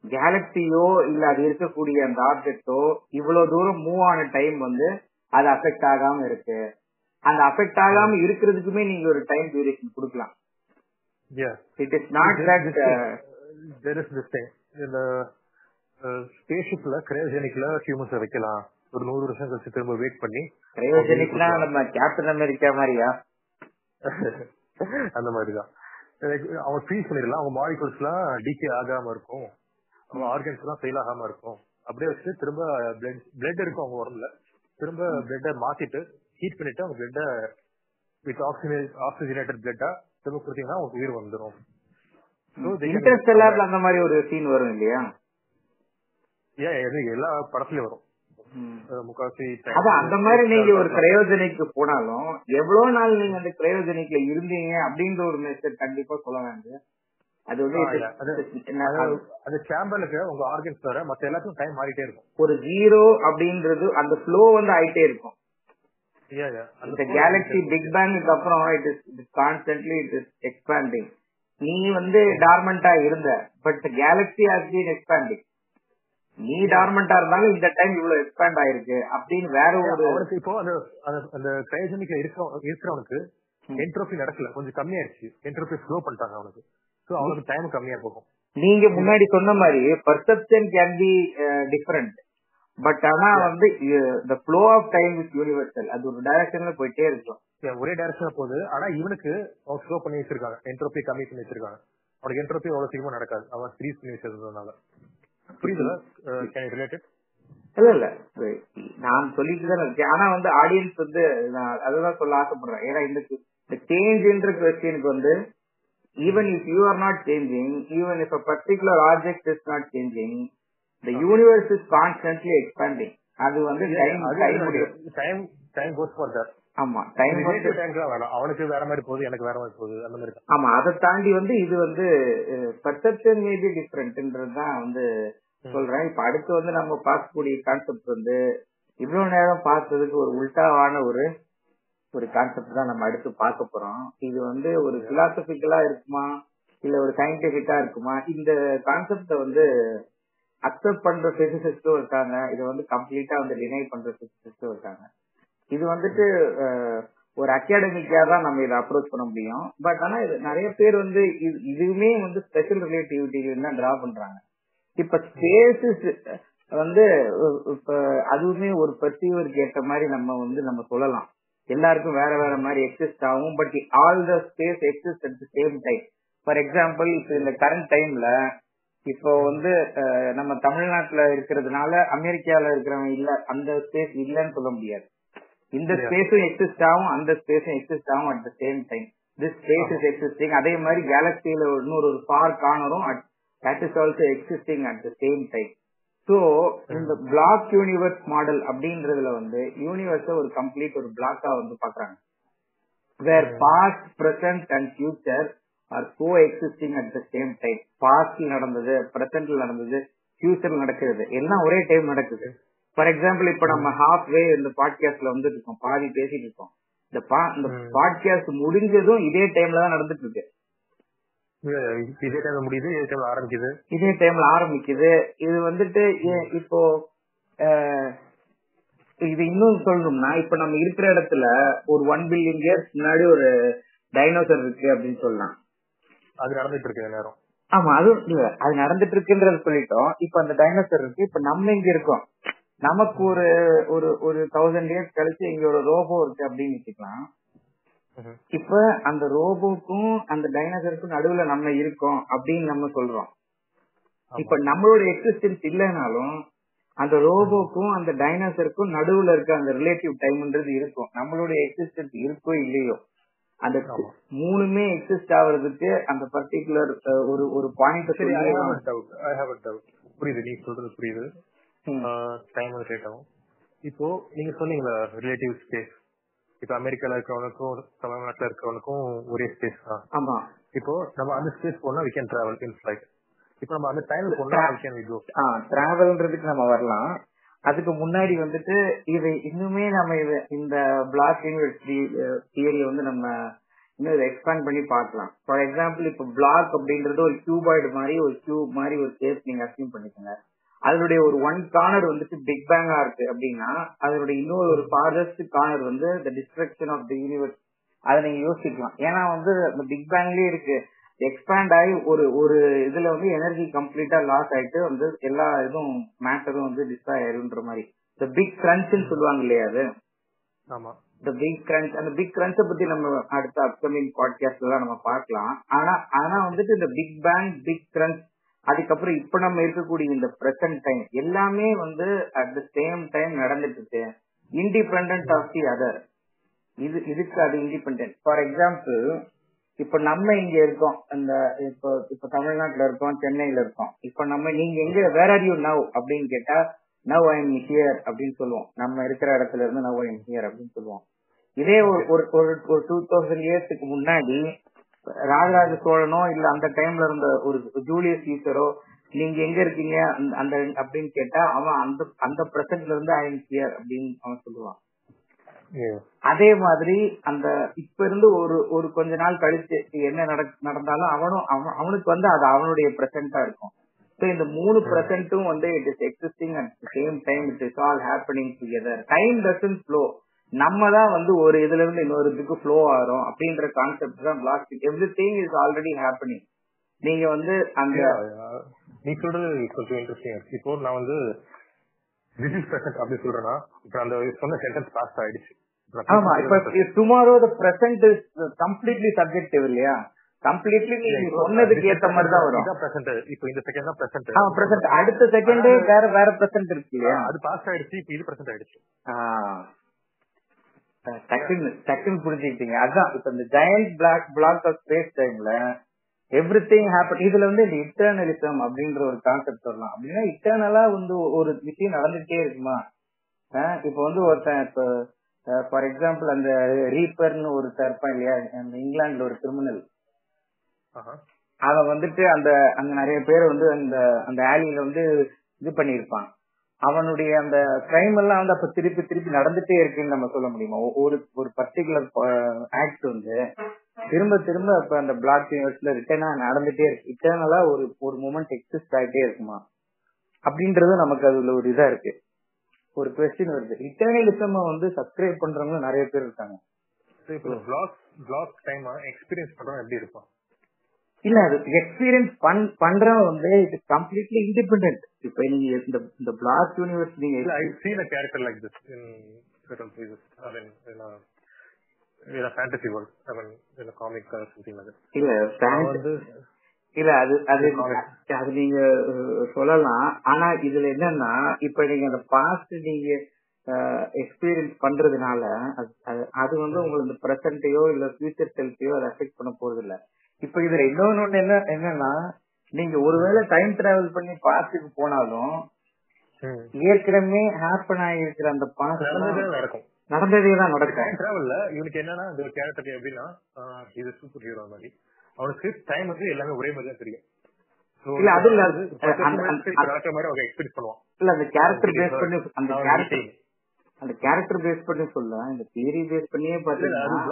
Speaker 1: கேலக்சியோ இல்ல அது இருக்கக்கூடிய அந்த ஆப்ஜெக்டோ இவ்வளவு தூரம் மூவ் ஆன டைம் வந்து அது அஃபெக்ட் ஆகாம இருக்கு. அந்த அஃபெக்ட் ஆகாம இருக்கிறதுக்குமே நீங்க ஒரு டைம் டியூரேஷன் கொடுக்கலாம். It is not that.
Speaker 2: இந்த ஸ்பேஸ்ஷிப்ல கிரையோஜெனிக்ல ஹியூமன்ஸ் வைக்கலாம். ஒரு நூறு வருஷம் கழிச்சு திரும்ப வெயிட் பண்ணி
Speaker 1: பிரயோஜனிக்னா நம்ம கேப்டன் அமெரிக்கா மாதிரியா?
Speaker 2: அந்த மாதிரிதான். அவங்க ஃபீல் பண்ணிடலாம். அவங்க மாலிகூல்ஸ் எல்லாம் டிகே ஆகாம இருக்கும். அவங்க ஆர்கன்ஸ் எல்லாம் ஃபெயில் ஆகாம இருக்கும். அப்படியே வச்சு திரும்ப பிளட் பிளட் இருக்கும் அவங்க உடம்புல. திரும்ப பிளட்டை மாத்திட்டு ஹீட் பண்ணிட்டு அவங்க பிளட்டை வித் ஆக்சிஜன் ஆக்சிஜனேட்டட் பிளட்டா திரும்ப கொடுத்தீங்கன்னா அவங்க உயிர் வந்துடும்
Speaker 1: இன்டர்ஸ்டெல்லார்ல அந்த மாதிரி ஒரு சீன் வரும் இல்லையா?
Speaker 2: ஏன் இது எல்லா படத்துலயும் வரும். time
Speaker 1: அதான் அந்த மாதிரி நீங்க ஒரு கிரையோஜெனிக்கு போனாலும் எவ்வளவு நாள் நீங்க அந்த கிரையோஜெனிக்ல இருந்தீங்க அப்படின்ற ஒரு மெசேஜ் கண்டிப்பா சொல்ல வேண்டிய அது வந்து.
Speaker 2: அது- சேம்பர்லுக்கு உங்க ஆர்கன்ஸ் தவிர மத்த எல்லாத்துக்கும் டைம் மாறிட்டே இருக்கும்.
Speaker 1: ஒரு ஜீரோ அப்படின்றது அந்த ஃப்ளோ வந்து ஆயிட்டே இருக்கும்.
Speaker 2: அந்த
Speaker 1: இந்த கேலக்சி பிக் பேங்குக்கு அப்புறம் it is constantly it is expanding நீ வந்து டார்மெண்டா இருந்த but galaxy has been expanding நீ டார்மெண்டா இருந்தாலும் இந்த டைம் இவ்வளவு எக்ஸ்பேண்ட் ஆயிருக்கு அப்படின்னு வேற ஒரு
Speaker 2: அவனுக்கு இப்போ அந்த அந்த- இருக்கிற இருக்கிறவனுக்கு. என்ட்ரோபி நடக்கல. கொஞ்சம் கம்மியாயிருச்சு என்ட்ரோபி ஸ்லோ பண்ணிட்டாங்க அவனுக்கு. சோ அவனுக்கு டைம் கம்மியா போகும்.
Speaker 1: நீங்க முன்னாடி சொன்ன மாதிரி perception can be different but ஆனா வந்து the flow of time with universal அது ஒரு டைரக்ஷன்ல போயிட்டே இருக்கும்.
Speaker 2: ஒரே டைரக்ஷன்ல போகுது. ஆனா இவனுக்கு அவன் ஸ்லோ பண்ணி வச்சிருக்காங்க. என்ட்ரோபி கம்மி பண்ணி வச்சிருக்காங்க. அவனுக்கு என்ட்ரோபி அவ்வளவு சீக்கிரமா நடக்காது. அவன் ஃப்ரீஸ் பண்ணி வச்சிருந்ததுனால. புரியுதுல கேன் ரிலேட்டட்
Speaker 1: இல்ல இல்ல. நான் சொல்லிட்டு தான் இருக்கேன். ஆனா வந்து ஆடியன்ஸ் வந்து நான் அதுதான் சொல்ல ஆசைப்படுறேன். ஏன்னா இந்த சேஞ்ச்ன்ற கொஸ்டினுக்கு வந்து even if you are not changing even if a particular object is not changing the universe is constantly expanding அது வந்து time time
Speaker 2: time time goes for that
Speaker 1: ஆமா டைம்
Speaker 2: அவனுக்கு வேற மாதிரி போகுது எனக்கு வேற மாதிரி போகுது அந்த மாதிரி
Speaker 1: ஆமா அதை தாண்டி வந்து இது வந்து பர்செப்ஷன் மேபி டிஃப்ரெண்ட்ன்றது தான் வந்து சொல்றேன். இப்ப அடுத்து வந்து நம்ம பார்க்கக்கூடிய கான்செப்ட் வந்து இவ்வளவு நேரம் பார்த்ததுக்கு ஒரு உல்டாவான ஒரு ஒரு கான்செப்ட் தான் நம்ம அடுத்து பார்க்க போறோம். இது வந்து ஒரு பிலாசபிக்கலா இருக்குமா? இல்ல ஒரு சயின்டிபிக்கா இருக்குமா? இந்த கான்செப்ட வந்து அக்செப்ட் பண்ற பிசிசிஸ்டும் இருக்காங்க. இதை வந்து கம்ப்ளீட்டா வந்து டினை பண்ற பிசிசிஸ்டும் இருக்காங்க. இது வந்துட்டு ஒரு அகாடமிக்கா தான் நம்ம இதை அப்ரோச் பண்ண முடியும். பட் ஆனா இது நிறைய பேர் வந்து இது- இதுவுமே வந்து ஸ்பெஷல் ரிலேட்டிவிட்டி தான் டிரா பண்றாங்க. இப்ப ஸ்பேசஸ் வந்து இப்ப அதுவுமே ஒரு பெர்சீவருக்கு ஏற்ற மாதிரி நம்ம வந்து நம்ம சொல்லலாம். எல்லாருக்கும் வேற வேற மாதிரி எக்ஸிஸ்ட் ஆகும். But all the space exist at the same time for example இப்ப இந்த கரண்ட் டைம்ல இப்போ வந்து நம்ம தமிழ்நாட்டுல இருக்கிறதுனால அமெரிக்கால இருக்கிறவங்க இல்ல அந்த ஸ்பேஸ் இல்லன்னு சொல்ல முடியாது. இந்த. ஸ்பேஸும் எக்ஸிஸ்ட் ஆகும் அந்த ஸ்பேஸும் எக்ஸிஸ்ட் ஆகும் at the same time this space is existing அதே மாதிரி கேலக்சியில இன்னொரு ஒரு far கார்னரும் that is also existing at the same time so இந்த பிளாக் யூனிவர்ஸ் மாடல் அப்படின்றதுல வந்து யூனிவர்ஸ ஒரு கம்ப்ளீட் ஒரு பிளாக்கா வந்து பாக்குறாங்க where past present and future are coexisting at the same time பாஸ்ட்ல நடந்தது பிரசன்ட்ல நடந்தது ஃபியூச்சர்ல நடக்கிறது. எல்லாம் ஒரே டைம் நடக்குது. ஃபார் எக்ஸாம்பிள் இப்ப நம்ம ஹாஃப் வே இந்த பாட்காஸ்ட்ல வந்து இருக்கோம். பாதி பேசிட்டு இருக்கோம். இந்த பா- இந்த. பாட்காஸ்ட் முடிஞ்சதும் இதே டைம்ல தான் நடந்துட்டு இருக்கு.
Speaker 2: இதே டைம் முடியுது இதே டைம் ஆரம்பிக்குது.
Speaker 1: இதே டைம்ல ஆரம்பிக்குது. இது வந்துட்டு இப்போ இது இன்னும் சொல்லணும்னா இப்ப நம்ம இருக்கிற இடத்துல ஒரு ஒன் பில்லியன் இயர்ஸ் முன்னாடி ஒரு டைனோசர் இருக்கு அப்படின்னு சொல்லலாம்.
Speaker 2: அது நடந்துட்டு இருக்கு நேரம்
Speaker 1: ஆமா அதுவும் இல்ல அது நடந்துட்டு இருக்குன்றது சொல்லிட்டோம். இப்ப அந்த டைனோசர் இருக்கு இப்ப நம்ம இங்க இருக்கோம். நமக்கு ஒரு ஒரு ஒரு தௌசண்ட் இயர்ஸ் கழிச்சு இங்க ஒரு ரோபோ இருக்கு அப்படின்னு வச்சுக்கலாம். இப்ப அந்த ரோபோக்கும் அந்த டைனோசருக்கும் நடுவுல நம்ம இருக்கோம் அப்படின்னு நம்ம சொல்றோம். இப்ப நம்மளோட எக்ஸிஸ்டன்ஸ் இல்லைனாலும் அந்த ரோபோக்கும் அந்த டைனோசருக்கும் நடுவுல இருக்க அந்த ரிலேட்டிவ் டைம்ன்றது இருக்கும். நம்மளுடைய எக்ஸிஸ்டன்ஸ் இருக்கோ இல்லையோ. அந்த. மூணுமே எக்ஸிஸ்ட் ஆகுறதுக்கு அந்த பர்டிகுலர் ஒரு ஒரு பாயிண்ட்
Speaker 2: புரியுது நீ சொல்றது புரியுது. டைம் வந்து லேட் ஆகும். இப்போ நீங்க சொன்னீங்களா ரிலேட்டிவ் ஸ்பேஸ் இப்போ அமெரிக்கால இருக்கிறவனுக்கும் தமிழ்நாட்டுல இருக்கிறவனுக்கும் ஒரே ஸ்பேஸ் தான்.
Speaker 1: ஆமா.
Speaker 2: இப்போ நம்ம அந்த ஸ்பேஸ் போனா we can travel in flight இப்போ நம்ம அந்த டைம் போனா வி கேன் கோ
Speaker 1: டிராவல்ன்றதுக்கு நம்ம வரலாம். அதுக்கு முன்னாடி வந்துட்டு இது இன்னுமே நம்ம இது இந்த பிளாக் யூனிவர்சிட்டி தியரியை வந்து நம்ம இன்னும் இதை எக்ஸ்பேண்ட் பண்ணி பார்க்கலாம். ஃபார் எக்ஸாம்பிள் இப்போ பிளாக் அப்படின்றது ஒரு கியூபாய்டு மாதிரி ஒரு கியூப் மாதிரி ஒரு ஷேப் நீங்க அசியூம் பண்ணிக்கோங்க. அதனுடைய ஒரு ஒன் கார்னர் வந்துட்டு பிக் பேங்கா இருக்கு அப்படின்னா அதனுடைய இன்னொரு ஒரு ஃபாரஸ்ட் கார்னர் வந்து the destruction of the universe அதை நீங்க யோசிக்கலாம். ஏன்னா வந்து அந்த பிக் பேங்லயே இருக்கு. எக்ஸ்பேண்ட் ஆகி ஒரு ஒரு இதுல வந்து எனர்ஜி கம்ப்ளீட்டா லாஸ் ஆயிட்டு வந்து எல்லா இதுவும் மேட்டரும் வந்து டிஸ்ட்ராய் ஆயிருன்ற மாதிரி. இந்த பிக் கிரன்ச்னு சொல்லுவாங்க இல்லையா அது?
Speaker 2: ஆமா.
Speaker 1: இந்த பிக் கிரன்ச் அந்த பிக் கிரன்ச்ச பத்தி நம்ம அடுத்த அப்கமிங் பாட்காஸ்ட்ல எல்லாம் நம்ம பார்க்கலாம். ஆனா ஆனா வந்துட்டு இந்த பிக் பேங் பிக் கிரன்ச் அதுக்கப்புறம் இப்ப நம்ம இருக்கக்கூடிய இந்த பிரசன்ட் டைம் எல்லாமே வந்து அட் த சேம் டைம் நடந்துட்டு இருக்கு. இண்டிபெண்ட் ஆஃப் தி அதர் இது இதுக்கு அது இண்டிபெண்ட் ஃபார் எக்ஸாம்பிள் இப்ப நம்ம இங்க இருக்கோம். இந்த இப்போ இப்ப தமிழ்நாட்டுல இருக்கோம் சென்னையில இருக்கோம். இப்ப நம்ம நீங்க எங்க வேர் ஆர் யூ நவ் அப்படின்னு கேட்டா நவ் ஐ எம் ஹியர் அப்படின்னு சொல்லுவோம். நம்ம இருக்கிற இடத்துல இருந்து நவ் ஐ எம் ஹியர் அப்படின்னு சொல்லுவோம். இதே ஒரு- ஒரு ஒரு டூ தௌசண்ட் இயர்ஸ்க்கு முன்னாடி ராஜராஜ சோழனோ இல்ல அந்த டைம்ல இருந்த ஒரு ஜூலியஸ் சீசரோ நீங்க எங்க இருக்கீங்க? அந்த- அப்படின்னு கேட்டா அவன் அந்த அந்த பிரசன்ட்ல இருந்து ஐ எம் ஹியர் அப்படின்னு அவன் சொல்லுவான். அதே மாதிரி அந்த இப்ப இருந்து ஒரு ஒரு கொஞ்ச நாள் கழிச்சு என்ன நடந்தாலும் அவனும் அவன் அவனுக்கு வந்து அது அவனுடைய பிரசன்டா இருக்கும். இந்த மூணு பிரசன்ட்டும் வந்து it is existing at same time it is all happening together time doesn't flow நம்ம தான் வந்து ஒரு இதுல இருந்து இன்னொரு இதுக்கு ஃப்ளோ ஆகிறோம் அப்படின்ற கான்செப்ட் தான் block everything is already happening நீங்க வந்து அந்த.
Speaker 2: நீ சொல்றது கொஞ்சம் இன்ட்ரெஸ்டிங் இப்போ நான் வந்து திஸ் இஸ் பிரசன்ட் அப்படி சொல்றேன்னா இப்ப அந்த சொன்ன சென்டென்ஸ் பாஸ் ஆயிடுச்சு.
Speaker 1: ஆமா இப்ப tomorrow the present is completely subjective இல்லையா? கம்ப்ளீட்லி நீங்க சொன்னதுக்கு ஏத்த மாதிரி தான் வரும்.
Speaker 2: present. இப்போ இந்த செகண்ட் தான் பிரசன்ட்
Speaker 1: ஆ பிரசன்ட் அடுத்த செகண்டே வேற வேற பிரசன்ட் இருக்கு இல்லையா?
Speaker 2: அது பாஸ் ஆயிடுச்சு இப்போ இது பிரசன்ட் ஆயிடுச்சு.
Speaker 1: ஆ. டக்குன்னு டக்குன்னு புரிஞ்சுக்கிட்டீங்க. அதான் இப்ப இந்த giant block block of space டைம்ல எவ்ரி திங் ஹேப்பன் இதுல வந்து இந்த இட்டர்னலிசம் அப்படின்ற ஒரு கான்செப்ட் வரலாம். அப்படின்னா இட்டர்னலா வந்து ஒரு விஷயம் நடந்துட்டே இருக்குமா? இப்ப வந்து ஒருத்தன் இப்போ ஃபார் எக்ஸாம்பிள் அந்த ரீப்பர்னு ஒருத்தர் இருப்பான் இல்லையா? அந்த இங்கிலாந்துல ஒரு கிரிமினல். அவன் வந்துட்டு அந்த அங்க நிறைய பேர் வந்து அந்த அந்த ஆலியில வந்து இது பண்ணியிருப்பான். அவனுடைய அந்த கிரைம் எல்லாம் வந்து அப்ப திருப்பி திருப்பி நடந்துட்டே இருக்குன்னு நம்ம சொல்ல முடியுமா? ஒரு ஒரு பர்டிகுலர் ஆக்ட் வந்து திரும்ப திரும்ப அப்ப அந்த பிளாக் யூனிவர்ஸ்ல ரிட்டர்னா நடந்துட்டே இருக்கு. இட்டர்னலா ஒரு ஒரு மூமெண்ட் எக்ஸிஸ்ட் ஆகிட்டே இருக்குமா? அப்படின்றது நமக்கு அதுல ஒரு இதா இருக்கு. ஒரு கொஸ்டின் வருது. இட்டர்னலிசம் வந்து சப்ஸ்கிரைப் பண்றவங்க நிறைய பேர் இருக்காங்க.
Speaker 2: இப்போ எக்ஸ்பீரியன்ஸ் பண்றோம் எப்படி இருக்கும்
Speaker 1: இல்ல அது எக்ஸ்பீரியன்ஸ் பண் பண்றவன் வந்து இது கம்ப்ளீட்லி இண்டிபெண்டன்ட் இப்ப நீங்க இந்த இந்த பிளாக் யூனிவர்ஸ் நீங்க
Speaker 2: இல்ல I seen a character like this in certain places. I mean in a in a fantasy world. I mean in a comic or something like that.
Speaker 1: இல்ல
Speaker 2: வந்து
Speaker 1: இல்ல அது அது. அது நீங்க சொல்லலாம். ஆனா இதுல என்னன்னா இப்ப நீங்க அந்த பாஸ்ட் நீங்க எக்ஸ்பீரியன்ஸ் பண்றதுனால அது- வந்து உங்களுக்கு பிரசன்டையோ இல்ல ஃபியூச்சர் செல்ஃபையோ அதை அஃபெக்ட் பண்ண போறது இல்ல இப்ப இதுல இன்னொன்னு ஒண்ணு என்ன என்னன்னா நீங்க ஒருவேளை டைம் டிராவல் பண்ணி பாஸ்டுக்கு போனாலும். ஏற்கனவே ஹேப்பன் ஆகிருக்கிற அந்த பாஸ்ட்
Speaker 2: நடக்கும்
Speaker 1: நடந்ததே தான் நடக்கும்
Speaker 2: டிராவல்ல இவனுக்கு என்னன்னா இந்த கேரக்டர் எப்படின்னா இது சூப்பர் ஹீரோ மாதிரி அவனுக்கு டைம் வந்து எல்லாமே ஒரே மாதிரி தான் தெரியும்
Speaker 1: இல்ல, அது இல்ல. இல்ல அந்த கேரக்டர் பேஸ். பண்ணி அந்த கேரக்டர். அந்த கேரக்டர் பேஸ் பண்ணி சொல்ல இந்த தியரி பேஸ் பண்ணியே பாத்தீங்கன்னா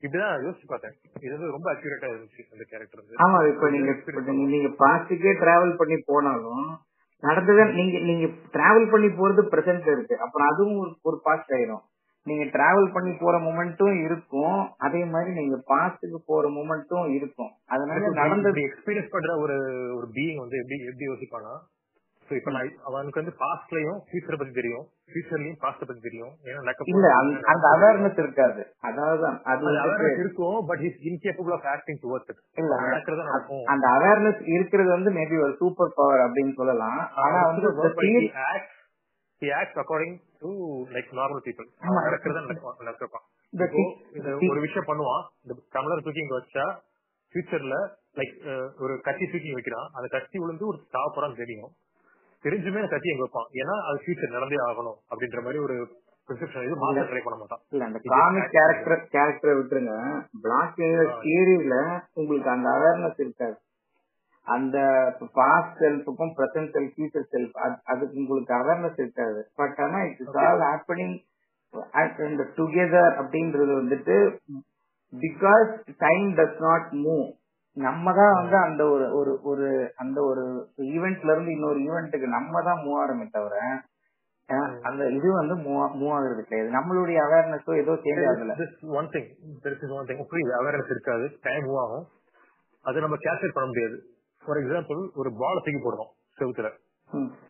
Speaker 2: இப்படிதான் யோசிச்சு பார்த்தேன். இது வந்து ரொம்ப அக்யூரேட்டா இருந்துச்சு அந்த கேரக்டர்
Speaker 1: ஆமா இப்ப நீங்க நீங்க- பாஸ்டுக்கே டிராவல் பண்ணி போனாலும் நடந்ததை நீங்க நீங்க டிராவல் பண்ணி போறது பிரசன்ட்ல இருக்கு. அப்புறம் அதுவும் ஒரு ஒரு பாஸ்ட் ஆயிரும். நீங்க டிராவல் பண்ணி போற மொமெண்ட்டும் இருக்கும். அதே மாதிரி நீங்க பாஸ்டுக்கு போற மொமெண்ட்டும் இருக்கும். அதனால நடந்தது
Speaker 2: எக்ஸ்பீரியன்ஸ் பண்ற ஒரு ஒரு பீயிங் வந்து எப்படி எப்படி யோசிப்பானா சோ இப்ப நான் அவனுக்கு வந்து பாஸ்ட்லயும் ஃபியூச்சரை பத்தி தெரியும். ஃபியூச்சர்லயும் பாஸ்ட பத்தி தெரியும். ஏன்னா
Speaker 1: இல்ல அந்த- அவேர்னஸ் இருக்காது. அதாவது அது
Speaker 2: அவேர்னஸ் இருக்கும் but is incapable of acting towards it
Speaker 1: இல்ல
Speaker 2: நடக்கிறதா நடக்கும்.
Speaker 1: அந்த அவேர்னஸ் இருக்கிறது வந்து மேபி ஒரு சூப்பர் பவர் அப்படின்னு சொல்லலாம். ஆனா வந்து
Speaker 2: he acts according to like normal people. நடக்கிறதா நடக்கும் ஒரு விஷயம் பண்ணுவான். இந்த டம்ளர் தூக்கி இங்க வச்சா ஃபியூச்சர்ல லைக் ஒரு கத்தி தூக்கி வைக்கிறான். அந்த கத்தி விழுந்து ஒரு போறான்னு தெரியும். தெரிஞ்சுமே கத்தி எங்க வைப்பான். ஏன்னா அது ஃபியூச்சர் நடந்தே ஆகணும் அப்படின்ற மாதிரி ஒரு ப்ரிசெப்ஷன் இது மாத்த ட்ரை பண்ண மாட்டான்.
Speaker 1: இல்ல அந்த காமிக் கேரக்டர் கேரக்டரை விட்டுருங்க. பிளாக் தியரியில உங்களுக்கு அந்த அவேர்னஸ் இருக்காது. அந்த பாஸ்ட் செல்ஃபுக்கும் பிரசன்ட் செல்ஃப் ஃபியூச்சர் செல்ஃப் அதுக்கு உங்களுக்கு அவேர்னஸ் இருக்காது. பட் ஆனா இட்ஸ் ஆல் ஹேப்பனிங் டுகெதர் அப்படின்றது வந்துட்டு because time does not move நம்ம தான் வந்து அந்த ஒரு ஒரு ஒரு அந்த ஒரு ஈவெண்ட்ல இருந்து இன்னொரு ஈவெண்ட்டுக்கு நம்ம தான் மூவ் ஆகிறோமே தவிர அந்த இது வந்து மூவ் ஆகுறது கிடையாது. நம்மளுடைய அவேர்னஸோ ஏதோ சேஞ்ச் ஆகல.
Speaker 2: One thing is one thing புரியுது அவேர்னஸ் இருக்காது டைம் மூவ் ஆகும். அதை நம்ம கேல்குலேட் பண்ண முடியாது. ஃபார் எக்ஸாம்பிள் ஒரு பால் தூக்கி போடுறோம் செவுத்துல.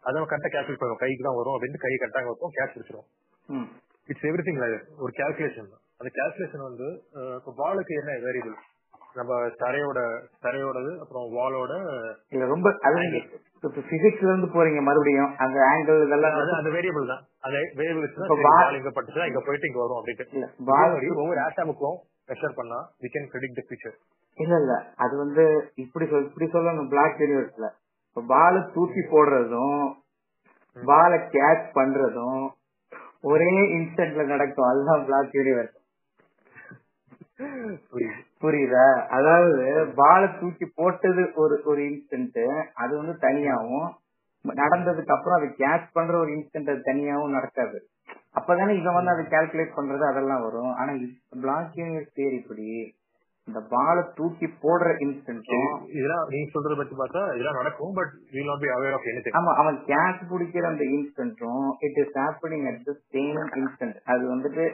Speaker 2: அதை நம்ம கரெக்டா கேல்குலேட் பண்ணுவோம் கைக்கு தான் வரும் அப்படின்னு கை கரெக்டாக வைப்போம் கேட்ச் பிடிச்சிரும். இட்ஸ் எவ்ரி திங் ஒரு கேல்குலேஷன் அந்த கேல்குலேஷன் வந்து இப்போ பாலுக்கு என்ன வேரியபிள் நம்ம தரையோட தரையோடது அப்புறம் வாலோட
Speaker 1: இல்ல ரொம்ப பிசிக்ஸ்ல இருந்து போறீங்க மறுபடியும். அந்த ஆங்கிள் இதெல்லாம்
Speaker 2: அந்த வேரியபிள் தான். அந்த வேரியபிள் பால் இங்க பட்டுச்சுன்னா இங்க போயிட்டு இங்க வரும் அப்படின்ட்டு. மாதிரி ஒவ்வொரு ஆட்டாமுக்கும் மெஷர் பண்ணா we can predict the future.
Speaker 1: இல்ல இல்ல. அது வந்து இப்படி சொல் இப்படி சொல்லணும் பிளாக் யூனிவர்ஸ்ல பால தூக்கி போடுறதும் பால கேட்ச் பண்றதும் ஒரே இன்ஸ்டன்ட்ல நடக்கும். அதுதான் பிளாக் யூனிவர்ஸ்
Speaker 2: புரியுது?
Speaker 1: அதாவது பால தூக்கி போட்டது ஒரு ஒரு இன்ஸ்டன்ட் அது வந்து தனியாவும் நடந்ததுக்கு அப்புறம் அதை கேட்ச் பண்ற ஒரு இன்ஸ்டன்ட் அது தனியாவும் நடக்காது. அப்பதானே இவன் வந்து அதை கால்குலேட் பண்றது அதெல்லாம் வரும். ஆனா பிளாக் யூனிவர்ஸ் தியரி படி இந்த பாலை தூக்கி போடுற இன்ஸ்டன்ட்டும்
Speaker 2: இதெல்லாம் நீங்க சொல்றத பத்தி பார்த்தா இதெல்லாம் நடக்கும் but will not be aware of any
Speaker 1: ஆமா அவன் கேட்ச் பிடிக்கிற அந்த இன்ஸ்டன்ட்டும் it is happening at the same instant அது வந்துட்டு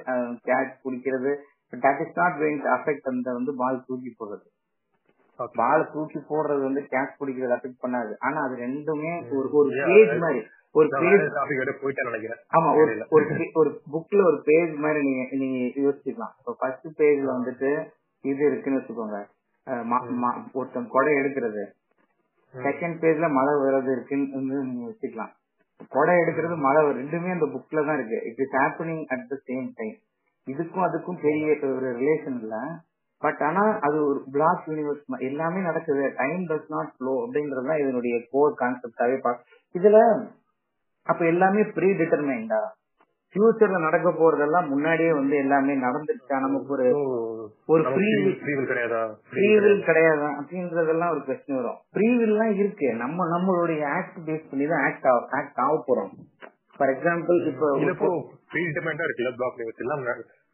Speaker 1: கேட்ச் பிடிக்கிறது that is not going to affect அந்த வந்து பால் தூக்கி போடுறது. பால் தூக்கி போடுறது வந்து கேட்ச் பிடிக்கிறது அஃபெக்ட் பண்ணாது. ஆனா அது ரெண்டுமே ஒரு ஒரு பேஜ். மாதிரி ஒரு பேஜ்
Speaker 2: நினைக்கிறேன்.
Speaker 1: ஆமா ஒரு ஒரு புக்ல ஒரு பேஜ் மாதிரி நீங்க நீங்க யோசிச்சுக்கலாம். இப்போ ஃபர்ஸ்ட் பேஜ்ல வந்துட்டு இது இருக்குன்னு வச்சுக்கோங்க. ஒருத்தன் கொடை எடுக்கிறது. செகண்ட் பேஜ்ல மழை வர்றது இருக்குன்னு நீங்க வச்சுக்கலாம் கொடை எடுக்கிறது மழை ரெண்டுமே அந்த புக்ல தான் இருக்கு. It is happening at the same time இதுக்கும் அதுக்கும் பெரிய ஒரு ரிலேஷன் இல்ல. பட் ஆனா அது ஒரு பிளாக் யூனிவர்ஸ் எல்லாமே நடக்குது. டைம் டஸ் நாட் ஃப்ளோ அப்படின்றது தான் இதனுடைய கோர் கான்செப்டாவே பாக்க இதுல அப்ப எல்லாமே ப்ரீ டிட்டர்மைண்டா ஃபியூச்சர்ல நடக்க போறதெல்லாம் முன்னாடியே வந்து எல்லாமே நடந்துருச்சா? நமக்கு ஒரு ஒரு
Speaker 2: ஃப்ரீவில் கிடையாதா?
Speaker 1: ஃப்ரீவில் கிடையாது? அப்படின்றதெல்லாம் ஒரு பிரச்சனை வரும். ஃப்ரீவில்லாம் இருக்கு. நம்ம நம்மளுடைய ஆக்ட் பேஸ் பண்ணி தான் ஆக்ட் ஆக்ட் ஆக போறோம். ஃபார் எக்ஸாம்பிள் இப்போ
Speaker 2: இப்போ ப்ரீ டிட்டர்மைண்டா இருக்குல்ல பிளாக் நியூஸ் எல்லாம்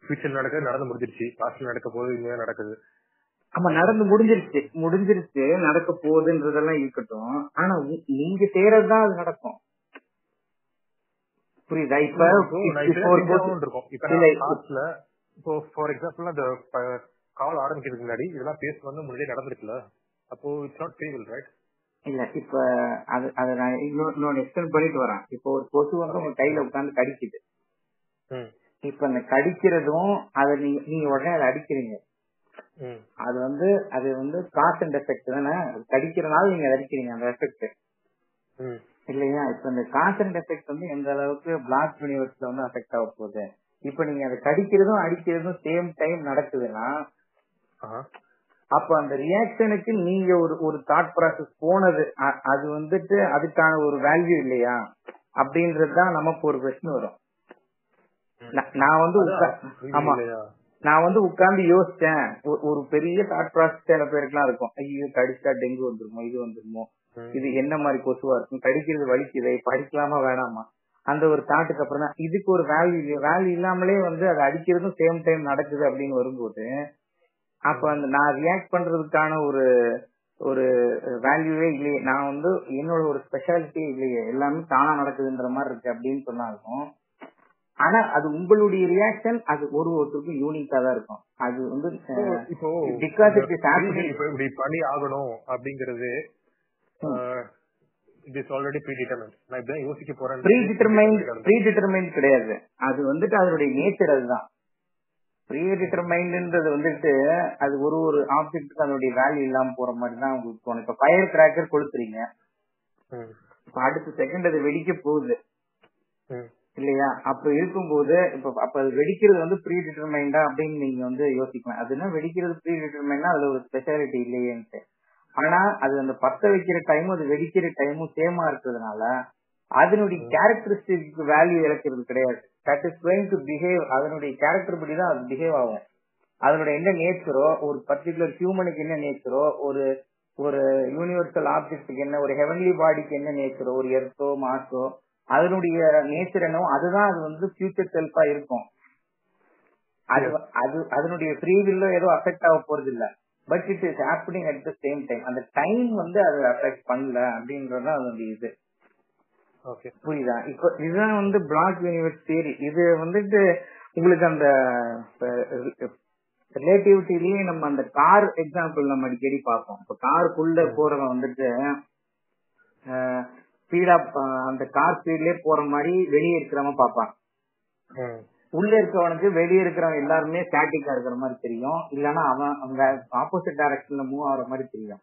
Speaker 2: ஃபியூச்சர் நடக்க நடந்து முடிஞ்சிருச்சு. பாஸ்ட்ல நடக்க போது இனிமே நடக்குது.
Speaker 1: ஆமா நடந்து முடிஞ்சிருச்சு. முடிஞ்சிருச்சு நடக்க போகுதுன்றதெல்லாம் இருக்கட்டும். ஆனா நீங்க செய்யறதுதான் அது நடக்கும். புரியுதா? இப்ப இல்ல,
Speaker 2: இப்போ ஃபார் எக்ஸாம்பிள் அந்த கால் ஆரம்பிக்கிறதுக்கு முன்னாடி இதெல்லாம் பேச வந்து முன்னாடியே நடந்திருக்குல்ல? அப்போ இட்ஸ் நாட் ஃப்ரீவில் ரைட்
Speaker 1: இல்ல இப்ப அது அதை நான் இன்னொன்னு எக்ஸ்டெண்ட் பண்ணிட்டு வரேன். இப்போ ஒரு கொசு வந்து உங்க கையில உட்கார்ந்து கடிக்குது. இப்ப அந்த கடிக்கிறதும் அதை நீங்க நீங்க உடனே அதை அடிக்கிறீங்க. அது வந்து அது வந்து காஸ் அண்ட் எஃபெக்ட் தானே? கடிக்கிறனால நீங்க அடிக்கிறீங்க அந்த எஃபெக்ட் இல்லையா? இப்ப இந்த காஸ் அண்ட் எஃபெக்ட் வந்து எந்த அளவுக்கு பிளாக் யூனிவர்ஸ்ல வந்து அஃபெக்ட் ஆக போகுது? இப்ப நீங்க அதை கடிக்கிறதும் அடிக்கிறதும் சேம் டைம் நடக்குதுன்னா அப்ப அந்த ரியாக்ஷனுக்கு நீங்க ஒரு ஒரு தாட் ப்ராசஸ் போனது அது வந்துட்டு அதுக்கான ஒரு வேல்யூ இல்லையா? அப்படின்றது தான் நமக்கு ஒரு பிரச்சனை வரும். நான் வந்து ஆமா. நான் வந்து உட்கார்ந்து யோசிச்சேன். ஒரு- பெரிய தாட் ப்ராசஸ் சில பேருக்குலாம் இருக்கும். ஐயோ கடிச்சா டெங்கு வந்துருமோ இது வந்துருமோ. இது என்ன மாதிரி கொசுவா இருக்கும்? கடிக்கிறது வலிக்குதே படிக்கலாமா வேணாமா? அந்த ஒரு தாட்டுக்கு அப்புறம் தான் இதுக்கு ஒரு வேல்யூ வேல்யூ இல்லாமலே வந்து அதை அடிக்கிறதும் சேம் டைம் நடக்குது அப்படின்னு வரும்போது அப்ப அந்த நான் ரியாக்ட் பண்றதுக்கான ஒரு ஒரு வேல்யூவே இல்லையே. நான் வந்து என்னோட ஒரு ஸ்பெஷாலிட்டி இல்லையே. எல்லாமே தானா நடக்குதுன்ற மாதிரி இருக்கு அப்படின்னு சொன்னாலும் ஆனா அது உங்களுடைய ரியாக்ஷன் அது ஒரு ஒருத்தருக்கும் யூனிக்கா தான் இருக்கும். அது வந்து
Speaker 2: இப்போ
Speaker 1: பிகாஸ் இட் இஸ்
Speaker 2: இப்ப
Speaker 1: ஹேப்பனிங்
Speaker 2: இப்ப இப்படி பண்ணி ஆகணும் அப்படிங்கறது it is already predetermined நான் இப்பதான் யோசிக்க போறேன்.
Speaker 1: ப்ரீ டிட்டர்மைண்ட் ப்ரீ டிட்டர்மைண்ட் கிடையாது. அது வந்துட்டு அதனுடைய நேச்சர் அதுதான். ப்ரீ டிட்டர்மைண்ட்ன்றது வந்துட்டு அது ஒரு ஒரு ஆப்ஜெக்ட்டுக்கு அதனுடைய வேல்யூ இல்லாம போற மாதிரி தான் உங்களுக்கு தோணும். இப்ப ஃபயர் கிராக்கர் கொளுத்துறீங்க. இப்ப அடுத்த செகண்ட் அது வெடிக்க போகுது. இல்லையா? அப்ப இருக்கும்போது இப்ப அப்ப அது வெடிக்கிறது வந்து ப்ரீ டிட்டர்மைண்டா அப்படின்னு நீங்க வந்து யோசிக்கலாம். அது என்ன வெடிக்கிறது ப்ரீ டிட்டர்மைண்டா அதுல ஒரு ஸ்பெஷாலிட்டி இல்லையேன்ட்டு. ஆனா அது அந்த பத்த வைக்கிற டைமும் அது வெடிக்கிற டைமும் சேமா இருக்கிறதுனால அதனுடைய கேரக்டரிஸ்டிக் வேல்யூ இழக்கிறது கிடையாது. That is going to behave அதனுடைய கேரக்டர் படி தான் அது பிஹேவ் ஆகும். அதனுடைய என்ன நேச்சரோ ஒரு பர்டிகுலர் ஹியூமனுக்கு என்ன நேச்சரோ ஒரு ஒரு யூனிவர்சல் ஆப்ஜெக்ட்டுக்கு என்ன ஒரு ஹெவன்லி பாடிக்கு என்ன நேச்சரோ ஒரு எர்த்தோ மாசோ அதனுடைய நேச்சர் என்னவோ அதுதான் அது வந்து ஃபியூச்சர் செல்ஃபா இருக்கும். அது அது அதனுடைய ஃப்ரீ வில்லோ ஏதோ அஃபெக்ட் ஆக போறது இல்ல but it is happening at the same time அந்த டைம் வந்து அது அஃபெக்ட் பண்ணல அப்படின்றதான் அதனுடைய இது. புரியுதா? இப்போ இதுதான் வந்து பிளாக் யூனிவர்ஸ் தியரி இது வந்துட்டு உங்களுக்கு அந்த ரிலேட்டிவிட்டிலேயே நம்ம அந்த கார் எக்ஸாம்பிள் நம்ம அடிக்கடி பார்ப்போம். இப்போ காருக்குள்ள போறவன் வந்துட்டு ஸ்பீடா அந்த கார் ஸ்பீட்லயே போற மாதிரி வெளியே இருக்கிறவன் பார்ப்பான். உள்ள இருக்கவனுக்கு வெளியே இருக்கிறவன் எல்லாருமே ஸ்டாட்டிக்கா இருக்கிற மாதிரி தெரியும். இல்லைன்னா அவன் அவங்க ஆப்போசிட் டைரக்ஷன்ல மூவ் ஆகுற மாதிரி தெரியும்.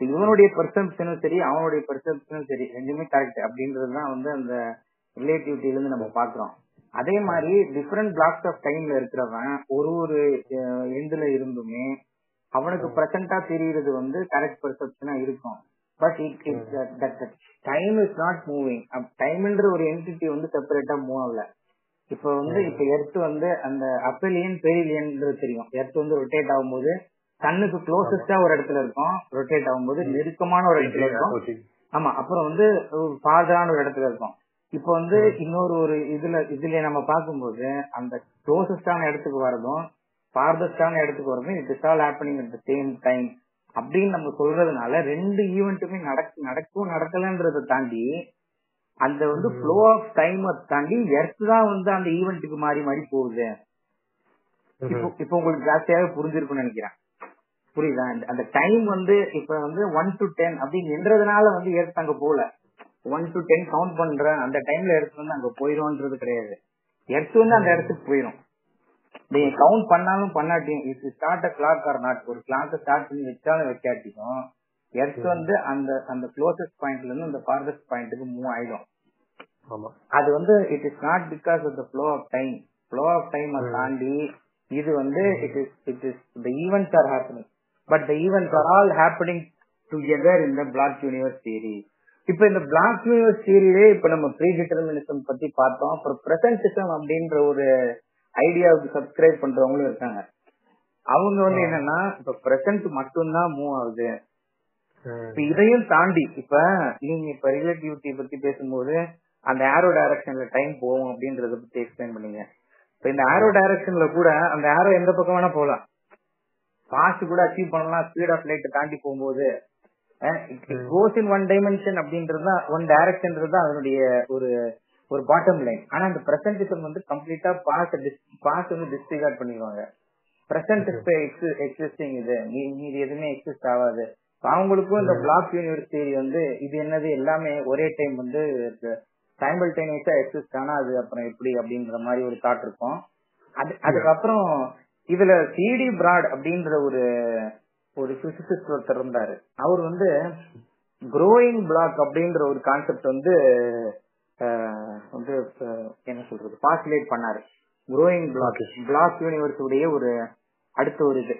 Speaker 1: இவனுடைய பெர்செப்ஷனும் சரி அவனுடைய பெர்செப்ஷனும் சரி ரெண்டுமே கரெக்ட் அப்படின்றதுதான் வந்து அந்த ரிலேட்டிவிட்டில இருந்து நம்ம பாக்குறோம் அதே மாதிரி டிஃபரெண்ட் பிளாக்ஸ் ஆஃப் டைம்ல இருக்கிறவன் ஒரு ஒரு எண்ட்ல இருந்துமே அவனுக்கு பிரசன்டா தெரியுறது வந்து கரெக்ட் பெர்செப்ஷனா இருக்கும். But it time is not moving டைம்ன்ற ஒரு என்டிட்டி வந்து செப்பரேட்டா மூவ் ஆகல. இப்ப வந்து இப்ப எர்த் வந்து அந்த அப்பலியன் பெரிலியன்ன்றது தெரியும். எர்த் வந்து ரொட்டேட் ஆகும்போது கண்ணுக்கு க்ளோசஸ்டா ஒரு இடத்துல இருக்கும். ரொட்டேட் ஆகும்போது நெருக்கமான ஒரு இடத்துல இருக்கும். ஆமா அப்புறம் வந்து ஃபாதரான ஒரு இடத்துல இருக்கும். இப்போ வந்து இன்னொரு ஒரு இதுல இதுல நம்ம பார்க்கும்போது அந்த க்ளோசஸ்டான இடத்துக்கு வரதும் ஃபார்தஸ்டான இடத்துக்கு வரணும் it is all happening at the same time அப்படின்னு நம்ம சொல்றதுனால ரெண்டு ஈவெண்ட்டுமே நடக்க நடக்கும் நடக்கலன்றதை தாண்டி அந்த வந்து ஃப்ளோ ஆஃப் டைம் தாண்டி எர்த் தான் வந்து அந்த ஈவெண்ட்டுக்கு மாறி மாறி போகுது. இப்போ இப்போ உங்களுக்கு ஜாஸ்தியாவே புரிஞ்சிருக்கும்னு நினைக்கிறேன். புரியுதா? அந்த- டைம் வந்து இப்ப வந்து ஒன் டு டென் அப்படின்னு என்றதுனால வந்து எர்த் அங்க போகல. ஒன் டு டென் கவுண்ட் பண்றேன் அந்த டைம்ல எர்த் வந்து அங்க போயிரும்ன்றது கிடையாது. எர்த் வந்து அந்த இடத்துக்கு போயிரும். நீங்க கவுண்ட் பண்ணாலும் பண்ணாட்டியும் if start a clock or not ஒரு கிளாக் ஸ்டார்ட் பண்ணி வச்சாலும் வைக்காட்டியும் எர்த் வந்து அந்த அந்த க்ளோசஸ்ட் பாயிண்ட்ல இருந்து அந்த ஃபார்தஸ்ட் பாயிண்ட்டுக்கு மூவ் ஆயிடும். அது வந்து it is not because of the flow of time flow of time தாண்டி இது வந்து it is it is the events are happening but the events are all happening together இந்த பிளாக் யூனிவர்ஸ் தியரி இப்ப இந்த block universe தியரியிலே இப்ப நம்ம pre determinism பத்தி பார்த்தோம். அப்புறம் பிரசன்டிசம் அப்படின்ற ஒரு ஐடியாவுக்கு சப்ஸ்கிரைப் பண்றவங்களும் இருக்காங்க. அவங்க வந்து என்னன்னா இப்ப பிரசன்ட் மட்டும்தான் மூவ் ஆகுது. இப்ப இதையும் தாண்டி இப்ப நீங்க இப்ப ரிலேட்டிவிட்டி பத்தி பேசும்போது அந்த ஆரோ டைரக்ஷன்ல டைம் போகும் அப்படின்றத பத்தி எக்ஸ்பிளைன் பண்ணீங்க. இப்ப இந்த ஆரோ டைரக்ஷன்ல கூட அந்த ஆரோ எந்த பக்கம் வேணா போகலாம். ஃபாஸ்ட் கூட அச்சீவ் பண்ணலாம் ஸ்பீட் ஆஃப் லைட் தாண்டி போகும்போது. கோஸ் இன் ஒன் டைமென்ஷன் அப்படின்றது தான் ஒன் டைரக்ஷன்ன்றது தான் அதனுடைய ஒரு ஒரு பாட்டம் லைன் ஆனா அந்த பிரசன்டிசம் வந்து கம்ப்ளீட்டா பாஸ் பாஸ் வந்து டிஸ்டிகார்ட் பண்ணிடுவாங்க. பிரசன்ட் எக்ஸிஸ்டிங் இது. மீதி எதுவுமே எக்ஸிஸ்ட் ஆகாது. அவங்களுக்கும் இந்த பிளாக் யூனிவர்ஸ் தியரி வந்து இது என்னது எல்லாமே ஒரே டைம் வந்து சைமல்டேனியஸா எக்ஸிஸ்ட் ஆனா அது அப்புறம் எப்படி அப்படின்ற மாதிரி ஒரு தாட் இருக்கும். அது அதுக்கப்புறம் இதுல சிடி பிராட் அப்படின்ற ஒரு ஒரு பிசிசிஸ்ட் ஒருத்தர் இருந்தாரு. அவர் வந்து க்ரோயிங் பிளாக் அப்படின்ற ஒரு கான்செப்ட் வந்து வந்து என்ன சொல்றது பாசிலேட் பண்ணாரு. க்ரோயிங் பிளாக் பிளாக் யூனிவர்ஸ் உடைய ஒரு அடுத்த ஒரு இது.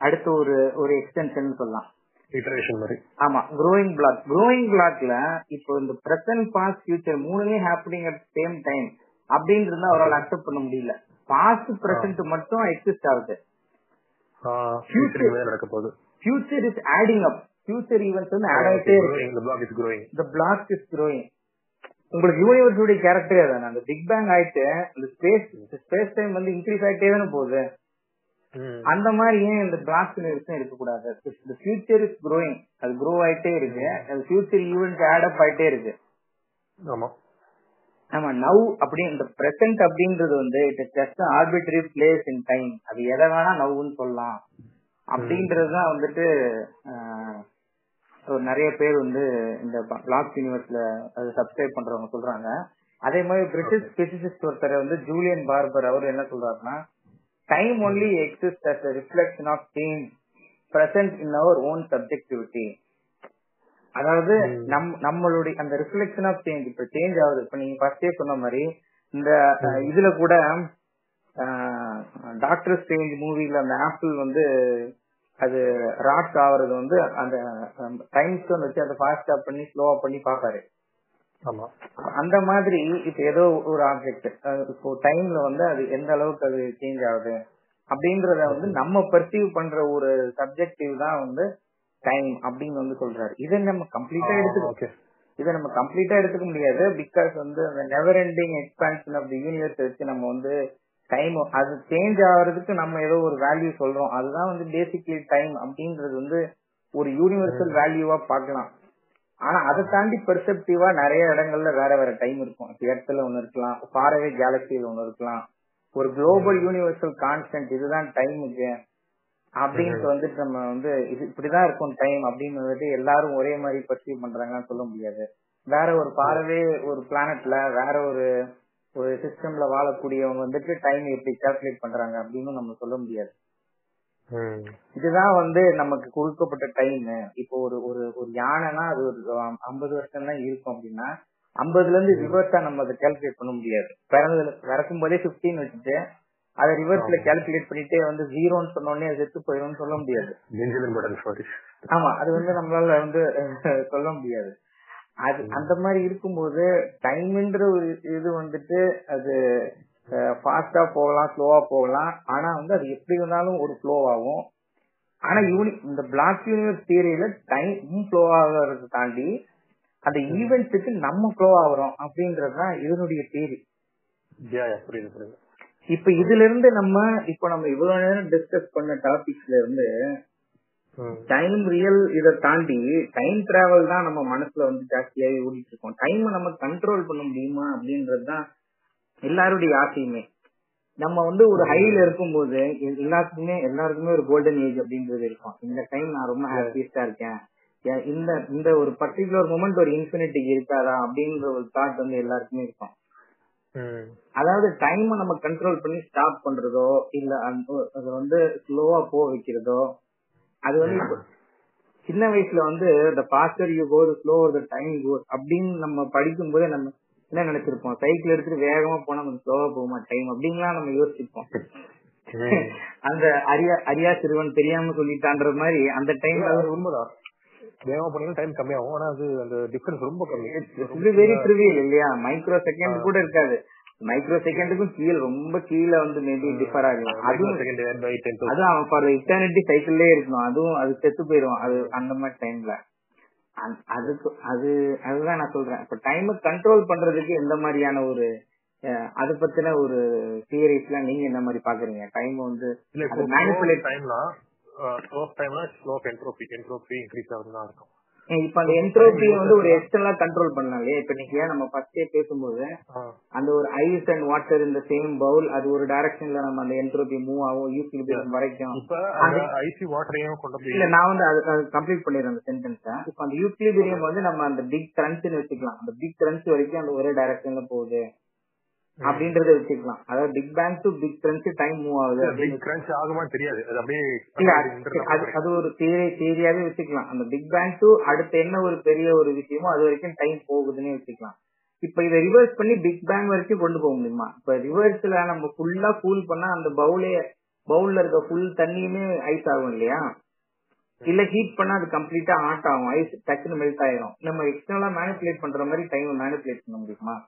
Speaker 1: அடுத்த ஒரு ஒரு எக்ஸ்டென்ஷன் சொல்லலாம். ஆமா க்ரோயிங் பிளாக் க்ரோயிங் பிளாக்ல இப்போ இந்த பிரசன்ட் பாஸ்ட் ஃபியூச்சர் மூணுமே ஹேப்பனிங் அட் சேம் டைம் அப்படின்றது அவரால் அக்செப்ட் பண்ண முடியல. பாஸ்ட் பிரசன்ட் மட்டும் எக்ஸிஸ்ட் ஆகுது.
Speaker 2: நடக்க போகுது.
Speaker 1: Future is adding up future events வந்து ஆட் ஆகிட்டே இருக்கு.
Speaker 2: Block is growing.
Speaker 1: இந்த பிளாக் இஸ் க்ரோயிங் உங்களுக்கு யூனிவர்ஸுடைய கேரக்டரே அதானே அந்த பிக் பேங் ஆயிட்டு அந்த ஸ்பேஸ் ஸ்பேஸ் டைம் வந்து இன்க்ரீஸ் ஆயிட்டே தானே போகுது. அந்த மாதிரி ஏன் இந்த பிளாக் யூனிவர்ஸும் இருக்கக்கூடாது? இந்த ஃபியூச்சர் இஸ் க்ரோயிங் அது க்ரோ ஆயிட்டே இருக்கு. அது ஃபியூச்சர் ஈவெண்ட் ஆட் அப் ஆயிட்டே இருக்கு.
Speaker 2: ஆமா.
Speaker 1: ஆமா நவ் அப்படி இந்த பிரசன்ட் அப்படின்றது வந்து it is just arbitrary place in time அது எதை வேணா நவ்னு சொல்லலாம். அப்படின்றதுதான் வந்துட்டு ஒரு நிறைய பேர் வந்து இந்த பிளாக் யூனிவர்ஸ்ல அது சப்ஸ்கிரைப் பண்றவங்க சொல்றாங்க. அதே மாதிரி பிரிட்டிஷ் பிசிசிஸ்ட் ஒருத்தர் வந்து ஜூலியன் பார்பர் அவர் என்ன சொல்றாருன்னா time only exist as reflection of change present in our own subjectivity அதாவது நம் நம்மளுடைய அந்த ரிஃப்ளெக்ஷன் ஆஃப் சேஞ்ச் இப்ப சேஞ்ச் ஆகுது. இப்ப நீங்க ஃபர்ஸ்டே சொன்ன மாதிரி இந்த இதுல கூட டாக்டர் ஸ்டேஞ்ச் மூவில அந்த ஆப்பிள் வந்து அது ராட் ஆகுறது வந்து அந்த டைம் ஸ்டோன் வச்சு அதை ஃபாஸ்டா பண்ணி ஸ்லோவா பண்ணி பாப்பாரு
Speaker 2: ஆமா.
Speaker 1: அந்த மாதிரி இப்ப ஏதோ ஒரு ஆப்ஜெக்ட் இப்போ டைம்ல வந்து அது எந்த அளவுக்கு அது சேஞ்ச் ஆகுது? அப்படின்றத வந்து நம்ம பர்சீவ் பண்ற ஒரு சப்ஜெக்டிவ் தான் வந்து டைம் அப்படின்னு வந்து சொல்றாரு. இதை நம்ம கம்ப்ளீட்டா எடுத்துக்கோ
Speaker 2: ஓகே
Speaker 1: இதை நம்ம கம்ப்ளீட்டா எடுத்துக்க முடியாது. பிகாஸ் வந்து அந்த never ending expansion of the universe வச்சு நம்ம வந்து டைம் அது சேஞ்ச் ஆகுறதுக்கு நம்ம ஏதோ ஒரு வேல்யூ சொல்றோம். அதுதான் வந்து பேசிக்லி டைம் அப்படின்றது வந்து ஒரு யூனிவர்சல் வேல்யூவா பார்க்கலாம். ஆனா அதை தாண்டி பெர்செப்டிவா நிறைய இடங்கள்ல வேற வேற டைம் இருக்கும். இடத்துல ஒண்ணு இருக்கலாம். ஃபாரவே கேலக்சியில ஒண்ணு இருக்கலாம். ஒரு குளோபல் யூனிவர்சல் கான்ஸ்டன்ட் இதுதான் டைமுக்கு அப்படின்ட்டு வந்துட்டு நம்ம வந்து இது இப்படிதான் இருக்கும் டைம் அப்படின்னு வந்துட்டு எல்லாரும் ஒரே மாதிரி பர்சீவ் பண்றாங்கன்னு சொல்ல முடியாது. வேற ஒரு பாரவே ஒரு பிளானட்ல வேற ஒரு ஒரு சிஸ்டம்ல வாழக்கூடியவங்க வந்துட்டு டைம் எப்படி கால்குலேட் பண்றாங்க அப்படின்னு நம்ம சொல்ல முடியாது. இதுதான் வந்து நமக்கு கொடுக்கப்பட்ட டைம் இப்போ ஒரு ஒரு ஒரு யானைனா அது ஒரு ஐம்பது வருஷம் தான் இருக்கும் அப்படின்னா ஐம்பதுல இருந்து ரிவர்ஸா நம்ம அதை கால்குலேட் பண்ண முடியாது. பிறந்ததுல பிறக்கும் போதே பிப்டீன் வச்சுட்டு அதை ரிவர்ஸ்ல கால்குலேட் பண்ணிட்டே வந்து ஜீரோன்னு சொன்ன உடனே அது செத்து போயிடும்னு சொல்ல முடியாது. ஆமா அது வந்து நம்மளால வந்து சொல்ல முடியாது. அது அந்த மாதிரி இருக்கும்போது டைம்ன்ற ஒரு இது வந்துட்டு அது ஃபாஸ்டா போகலாம் ஸ்லோவா போகலாம். ஆனா வந்து அது எப்படி இருந்தாலும் ஒரு ஃப்ளோ ஆகும். ஆனா யூனி இந்த பிளாக் யூனிவர்ஸ் தியரியில டைம் ஃப்ளோ ஆகிறத தாண்டி அந்த ஈவெண்ட்ஸுக்கு நம்ம ஃப்ளோ ஆகுறோம் அப்படின்றதுதான் இதனுடைய தியரி
Speaker 2: புரியுது புரியுது.
Speaker 1: இப்ப இதுல இருந்து நம்ம இப்ப நம்ம இவ்வளவு நேரம் டிஸ்கஸ் பண்ண டாபிக்ஸ்ல இருந்து டைம் ரியல் இத தாண்டி டைம் டிராவல் தான் நம்ம மனசுல வந்து ஜாஸ்தியாவே ஓடிட்டு இருக்கோம் டைம் நம்ம கண்ட்ரோல் பண்ண முடியுமா அப்படின்றதுதான் எல்லாருடைய ஆசையுமே. நம்ம வந்து ஒரு ஹைல இருக்கும்போது எல்லாத்துக்குமே எல்லாருக்குமே ஒரு கோல்டன் ஏஜ் அப்படின்றது இருக்கும். இந்த டைம் நான் ரொம்ப ஹாப்பியஸ்டா இருக்கேன். இந்த இந்த ஒரு பர்டிகுலர் மூமெண்ட் ஒரு இன்ஃபினிட்டி இருக்காதா அப்படின்ற ஒரு தாட் வந்து எல்லாருக்குமே இருக்கும். அதாவது டைம் நம்ம கண்ட்ரோல் பண்ணி ஸ்டாப் பண்றதோ இல்ல அது வந்து ஸ்லோவா போ வைக்கிறதோ அது வந்து சின்ன வயசுல வந்து faster you go the slower the time goes அப்படின்னு நம்ம படிக்கும் போதே நம்ம என்ன நினைச்சிருப்போம்? சைக்கிள் எடுத்துட்டு வேகமா போனா கொஞ்சம் ஸ்லோவா போகுமா டைம் அப்படின்லாம் நம்ம யோசிச்சிருப்போம். அந்த அரியா அரியா சிறுவன் தெரியாம சொல்லிட்டான்ற மாதிரி அந்த டைம்ல
Speaker 2: உண்மைதான். வேகமா போனீங்கன்னா டைம் கம்மியாகும். ஆனா அது அந்த டிஃபரன்ஸ் ரொம்ப கம்மி.
Speaker 1: இது வெரி ட்ரிவியல் இல்லையா? மைக்ரோ செகண்ட் கூட இருக்காது. மைக்ரோ செகண்டுக்கும் கீழே ரொம்ப கீழே வந்து மேபி டிஃபர் ஆகலாம். அதுவும் அதுவும் அவன் ஃபார் இட்டர்னிட்டி சைக்கிள்லயே இருக்கணும். அதுவும் அது செத்து போயிடும் அது அந்த மாதிரி டைம்ல அதுக்கு அது அதுதான் நான் சொல்றேன். இப்ப டைம் கண்ட்ரோல் பண்றதுக்கு எந்த மாதிரியான ஒரு அது பத்தின ஒரு தியரிஸ் எல்லாம் நீங்க என்ன மாதிரி பாக்குறீங்க? டைம் வந்து
Speaker 2: இல்ல
Speaker 1: அது manipulate
Speaker 2: டைம்னா ஸ்லோ டைம்னா ஸ்லோ என்ட்ரோபி என்ட்ரோபி இன்க்ரீஸ் ஆகுதுன்னு தான் இருக்கும்
Speaker 1: இப்ப அந்த என்ட்ரோபி வந்து ஒரு எக்ஸ்டர்னலா கண்ட்ரோல் பண்ணலாம் இல்லையா இப்ப நீங்க நம்ம ஃபர்ஸ்டே பேசும்போது அந்த ஒரு ஐஸ் அண்ட் வாட்டர் இந்த சேம் பவுல் அது ஒரு டைரக்ஷன்ல நம்ம அந்த என்ட்ரோபி மூவ் ஆகும் யூக்லிபியம் வரைக்கும்.
Speaker 2: ஐசி வாட்டரையும் கொண்டு போய்
Speaker 1: இல்ல நான் வந்து அது கம்ப்ளீட் பண்ணிடுறேன் அந்த சென்டென்ஸ இப்ப அந்த யூக்லிபிரியம் வந்து நம்ம அந்த பிக் கிரன்ச்னு வச்சுக்கலாம். அந்த பிக் கிரன்ச் வரைக்கும் அந்த ஒரே டைரக்ஷன்ல போகுது. அப்படின்றத வச்சுக்கலாம். அதாவது big bang to big crunch time move ஆகுது அப்படின்னு.
Speaker 2: கிரன்ச் ஆகுமான்னு தெரியாது. அது அப்படியே
Speaker 1: அது- ஒரு தியரி தியரியாவே வச்சுக்கலாம். அந்த பிக் பேங் டு அடுத்து என்ன ஒரு பெரிய ஒரு விஷயமோ அது வரைக்கும் டைம் போகுதுன்னு வச்சுக்கலாம். இப்ப இதை ரிவர்ஸ் பண்ணி பிக் பேங் வரைக்கும் கொண்டு போக முடியுமா? இப்ப ரிவர்ஸ்ல நம்ம ஃபுல்லா கூல் பண்ணா அந்த பவுலே பவுல்ல இருக்க ஃபுல் தண்ணியுமே ஐஸ் ஆகும் இல்லையா? இல்ல ஹீட் பண்ணா அது கம்ப்ளீட்டா ஹாட் ஆகும். ஐஸ் டக்குன்னு மெல்ட் ஆயிரும். நம்ம எக்ஸ்டர்னலா மேனிபுலேட் பண்ற மாதிரி டைம் மேனிபுலேட் பண்ண முடியுமா?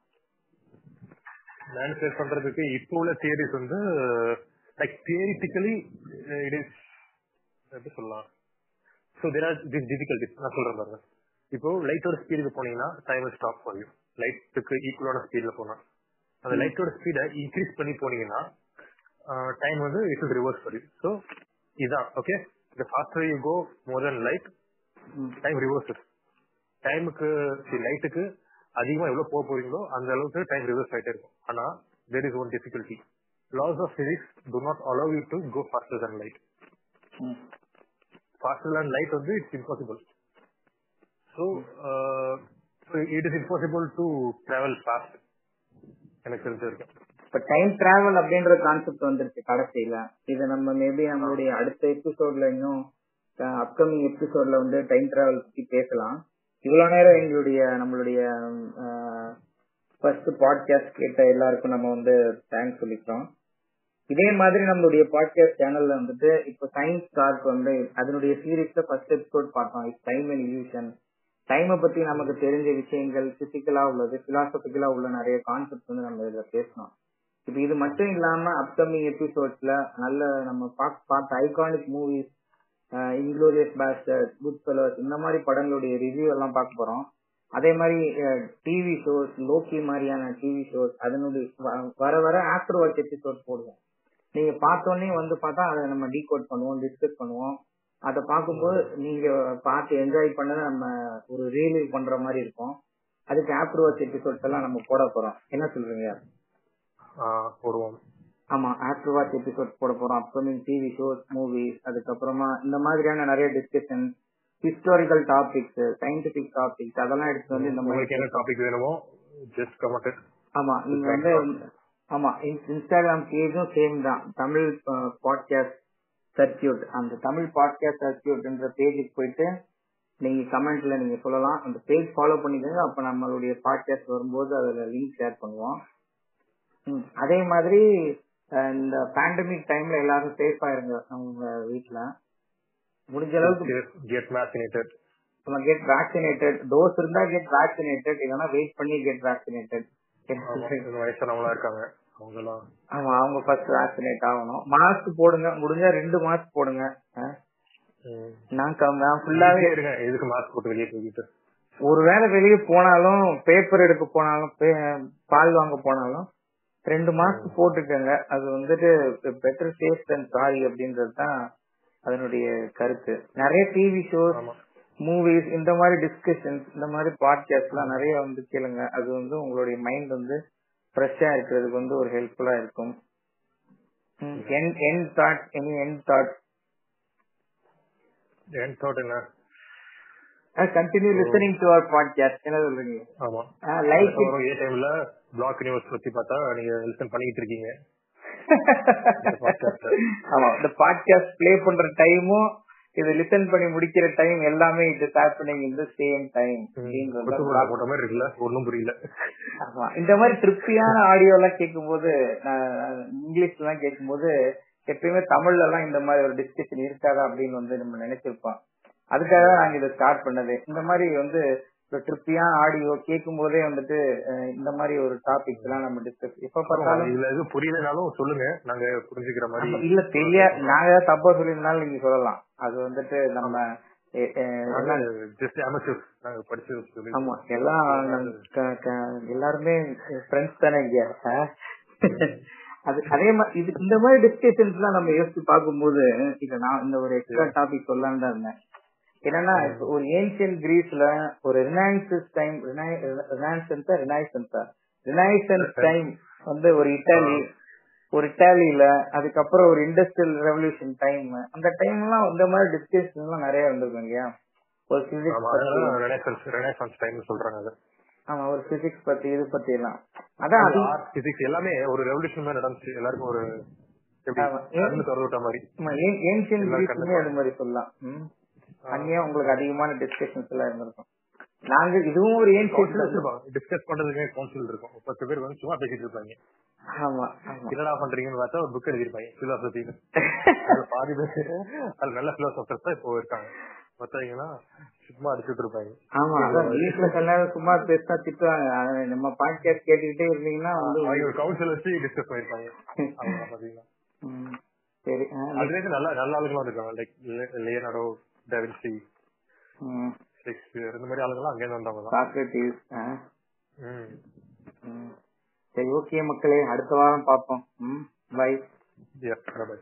Speaker 2: மேனிபுலேட் பண்றதுக்கு இப்போ உள்ள தியரிஸ் வந்து லைக் தியரிட்டிக்கலி இட் இஸ் எப்படி சொல்லலாம்? So there are this difficulties நான் சொல்றேன் பாருங்க. இப்போ லைட்டோட ஸ்பீடுக்கு போனீங்கன்னா டைம் ஸ்டாப் ஃபார் யூ லைட்டுக்கு ஈக்குவலான ஸ்பீட்ல போனா. அந்த லைட்டோட ஸ்பீடை இன்க்ரீஸ் பண்ணி போனீங்கன்னா டைம் வந்து it will reverse for you so இதான் okay the faster you go more than light time reverses டைமுக்கு லைட்டுக்கு அதிகமா எவ்வளவு போக போறீங்களோ அந்த அளவுக்கு டைம் ரிவர்ஸ் ஆயிட்டே இருக்கும். ஆனா there is one difficulty. Laws of physics do not allow you to go faster than light. Faster than light வந்து it's impossible. So uh, it is impossible to travel fast. எனக்கு தெரிஞ்ச வரைக்கும்.
Speaker 1: இப்ப time travel அப்படின்ற concept வந்துருச்சு கடைசியில. இத நம்ம மேபி நம்மளுடைய அடுத்த எபிசோட்ல இன்னும் அப்கமிங் எபிசோட்ல வந்து டைம் டிராவல் பத்தி பேசலாம். இவ்வளவு நேரம் எங்களுடைய நம்மளுடைய ஃபர்ஸ்ட் பாட்காஸ்ட் கேட்ட எல்லாருக்கும் நம்ம வந்து தேங்க்ஸ் சொல்லிக்கிறோம். இதே மாதிரி நம்மளுடைய பாட்காஸ்ட் சேனல்ல வந்துட்டு இப்ப சயின்ஸ் டாக் வந்து அதனுடைய சீரீஸ்ல ஃபர்ஸ்ட் எபிசோட் பார்த்தோம். இட்ஸ் டைம் அண்ட் இல்யூஷன் டைமை பத்தி நமக்கு தெரிஞ்ச விஷயங்கள் பிசிக்கலா உள்ளது பிலாசபிக்கலா உள்ள நிறைய கான்செப்ட் வந்து நம்ம இதுல பேசணும். இப்ப இது மட்டும் இல்லாம அப்கமிங் எபிசோட்ஸ்ல நல்ல நம்ம பாக்- பார்த்த iconic movies Inglourious Basterds Goodfellas இந்த மாதிரி படங்களுடைய ரிவ்யூ எல்லாம் பார்க்க போறோம். அதே மாதிரி டிவி ஷோஸ் லோக்கி மாதிரியான டிவி ஷோஸ் அதனுடைய வர வர ஆஃப்டர் வாட்ச் எபிசோட் போடுவோம். நீங்க பார்த்தோன்னே வந்து பார்த்தா அதை நம்ம டீகோட் பண்ணுவோம் டிஸ்கஸ் பண்ணுவோம். அதை பார்க்கும்போது நீங்க பார்த்து என்ஜாய் பண்ணதை நம்ம ஒரு ரீலீவ் பண்ற மாதிரி இருக்கும். அதுக்கு ஆஃப்டர் வாட்ச் எபிசோட்ஸ் எல்லாம் நம்ம போட போறோம். என்ன சொல்றீங்க?
Speaker 2: போடுவோம்.
Speaker 1: ஆமா ஆஃப்டர் வாட்ச் எபிசோட் போட போறோம். அப்கமிங் டிவி ஷோஸ் மூவிஸ் அதுக்கப்புறமா இந்த மாதிரியான நிறைய discussion historical topics scientific topics அதெல்லாம் எடுத்து வந்து இந்த மாதிரி
Speaker 2: என்ன டாபிக் வேணுமோ ஜஸ்ட் கமெண்ட்
Speaker 1: ஆமா நீங்க வந்து ஆமா இன்ஸ்டாகிராம் பேஜும் சேம் தான். தமிழ் பாட்காஸ்ட் சர்க்கியூட் அந்த தமிழ் பாட்காஸ்ட் சர்க்கியூட்ன்ற பேஜுக்கு போயிட்டு நீங்க கமெண்ட்ல நீங்க சொல்லலாம். அந்த பேஜ் ஃபாலோ பண்ணிக்கோங்க. அப்ப நம்மளுடைய பாட்காஸ்ட் வரும்போது அதுல லிங்க் ஷேர் பண்ணுவோம். அதே மாதிரி இந்த பேண்டமிக் டைம்ல எல்லாரும் சேஃபா இருங்க அவங்க வீட்ல. முடிஞ்ச அளவுக்கு
Speaker 2: get vaccinated
Speaker 1: get vaccinated dose இருந்தா கெட் வேக்சினேட்டட் இல்லைன்னா வெயிட் பண்ணி கெட் வேக்சினேட்டட்
Speaker 2: வயசானவங்களா இருக்காங்க அவங்க எல்லாம்
Speaker 1: ஆமா அவங்க ஃபர்ஸ்ட் வேக்சினேட் ஆகணும். மாஸ்க் போடுங்க முடிஞ்சா ரெண்டு மாஸ்க் போடுங்க. நான் நான் ஃபுல்லாவே
Speaker 2: இருங்க எதுக்கு மாஸ்க் போட்டு வெளியே போய்கிட்டு
Speaker 1: ஒருவேளை வெளியே போனாலும் பேப்பர் எடுக்க போனாலும் பால் வாங்க போனாலும் ரெண்டு மாசத்துக்கு போட்டுக்கோங்க. அது வந்துட்டு பெட்டர் சேஃப் தன் சாரி அப்படின்றது தான் அதனுடைய கருத்து. நிறைய டிவி ஷோஸ் மூவிஸ் இந்த மாதிரி டிஸ்கஷன்ஸ் இந்த மாதிரி பாட்காஸ்ட் எல்லாம் நிறைய வந்து கேளுங்க. அது வந்து உங்களுடைய மைண்ட் வந்து ஃப்ரெஷ்ஷா இருக்கிறதுக்கு வந்து ஒரு ஹெல்ப்ஃபுல்லா இருக்கும். என் தாட் எனி என் தாட்
Speaker 2: என் தாட் என்ன?
Speaker 1: Continue listening to our podcast என்ன சொல்றீங்க?
Speaker 2: ஆமா.
Speaker 1: லைக்
Speaker 2: ஏ டைம்ல பிளாக் யூனிவர்ஸ் பத்தி பார்த்தா நீங்க லிசன் பண்ணிட்டு இருக்கீங்க.
Speaker 1: ஆமா. இந்த பாட்காஸ்ட் ப்ளே பண்ற டைமும் இது லிசன் பண்ணி முடிக்கிற டைம் எல்லாமே இஸ் ஹேப்பனிங் இந்த சேம் டைம்
Speaker 2: போட்ட மாதிரி இருக்குல்ல? ஒண்ணும் புரியல.
Speaker 1: ஆமா. இந்த மாதிரி திருப்தியான ஆடியோ எல்லாம் கேட்கும்போது நான் இங்கிலீஷ்ல எல்லாம் கேட்கும்போது எப்பயுமே தமிழ்ல எல்லாம் இந்த மாதிரி ஒரு டிஸ்கஷன் இருக்காதா அப்படின்னு வந்து நம்ம நினைச்சிருப்போம். அதுக்காக தான் நாங்க இதை ஸ்டார்ட் பண்ணது. இந்த மாதிரி வந்து ஒரு ஆடியோ கேட்கும் போதே வந்துட்டு இந்த மாதிரி ஒரு டாபிக்ஸ் எல்லாம் நம்ம டிஸ்கஸ் எப்ப பார்த்தாலும்
Speaker 2: இதுல எதுவும் புரியலனாலும் சொல்லுங்க. நாங்க புரிஞ்சுக்கிற மாதிரி
Speaker 1: இல்ல தெரியா நாங்க தப்பா சொல்லியிருந்தாலும் நீங்க சொல்லலாம். அது வந்துட்டு நம்ம ஆமா. எல்லாம் எல்லாருமே ஃப்ரெண்ட்ஸ் தானே இங்க? அது அதே மாதிரி இது இந்த மாதிரி டிஸ்கஷன்ஸ் எல்லாம் நம்ம யோசிச்சு பார்க்கும்போது இல்ல நான் இந்த ஒரு எக்ஸ்ட்ரா டாபிக் சொல்லலாம்னு தான் இருந்தேன். என்னன்னா ஒரு ஏன்சியன் கிரீஸ்ல ஒரு ரினாய்சன்ஸ் டைம் ரினாய்சன்ஸா ரினாய்சன்ஸா ரினாய்சன்ஸ் டைம் வந்து ஒரு இட்டாலி ஒரு இட்டாலியில அதுக்கப்புறம் ஒரு இண்டஸ்ட்ரியல் ரெவல்யூஷன் டைம் அந்த டைம் எல்லாம் இந்த மாதிரி டிஸ்கஷன் எல்லாம் நிறைய வந்திருக்கும் இல்லையா? ஒரு பிசிக்ஸ்
Speaker 2: டைம் சொல்றாங்க
Speaker 1: ஆமா ஒரு பிசிக்ஸ் பத்தி இது பத்தி எல்லாம். அதான்
Speaker 2: பிசிக்ஸ் எல்லாமே ஒரு ரெவல்யூஷன் நடந்துச்சு. எல்லாருக்கும் ஒரு மாதிரி.
Speaker 1: அது மாதிரி சொல்லலாம். அங்கேயும் உங்களுக்கு அதிகமான டிஸ்கஷன்ஸ் எல்லாம் இருந்திருக்கும். நாங்க இதுவும் ஒரு
Speaker 2: வச்சிருப்பாங்க டிஸ்கஸ் பண்றதுக்கு கவுன்சில் இருக்கும். பத்து பேர் வந்து சும்மா பேசிட்டு இருப்பாங்க.
Speaker 1: ஆமா
Speaker 2: என்னடா பண்றீங்கன்னு பார்த்தா ஒரு புக் எழுதிருப்பாங்க பிலாசபி பாதி பேர் அது நல்ல பிலாசபர்ஸ் தான் இப்போ இருக்காங்க. மத்தவங்கன்னா சும்மா அடிச்சுட்டு இருப்பாங்க.
Speaker 1: ஆமா அதான் வீட்டுல எல்லாரும் சும்மா பேசினா திட்டுவாங்க. நம்ம பாட்காஸ்ட் கேட்டுக்கிட்டே இருந்தீங்கன்னா வந்து
Speaker 2: ஒரு கவுன்சில் வச்சு டிஸ்கஸ் பண்ணிருப்பாங்க பாத்தீங்கன்னா.
Speaker 1: சரி
Speaker 2: அதுல இருந்து நல்ல நல்ல ஆளுங்களும் இருக்காங்க. லைக் லியனார்டோ டெவின்சி ஷேக்ஸ்பியர் இந்த மாதிரி ஆளுங்கெல்லாம் அங்கே வந்தவங்க தான்.
Speaker 1: சாக்ரட்டிஸ் சரி ஓகே மக்களே. அடுத்த வாரம் பார்ப்போம். பை.
Speaker 2: பை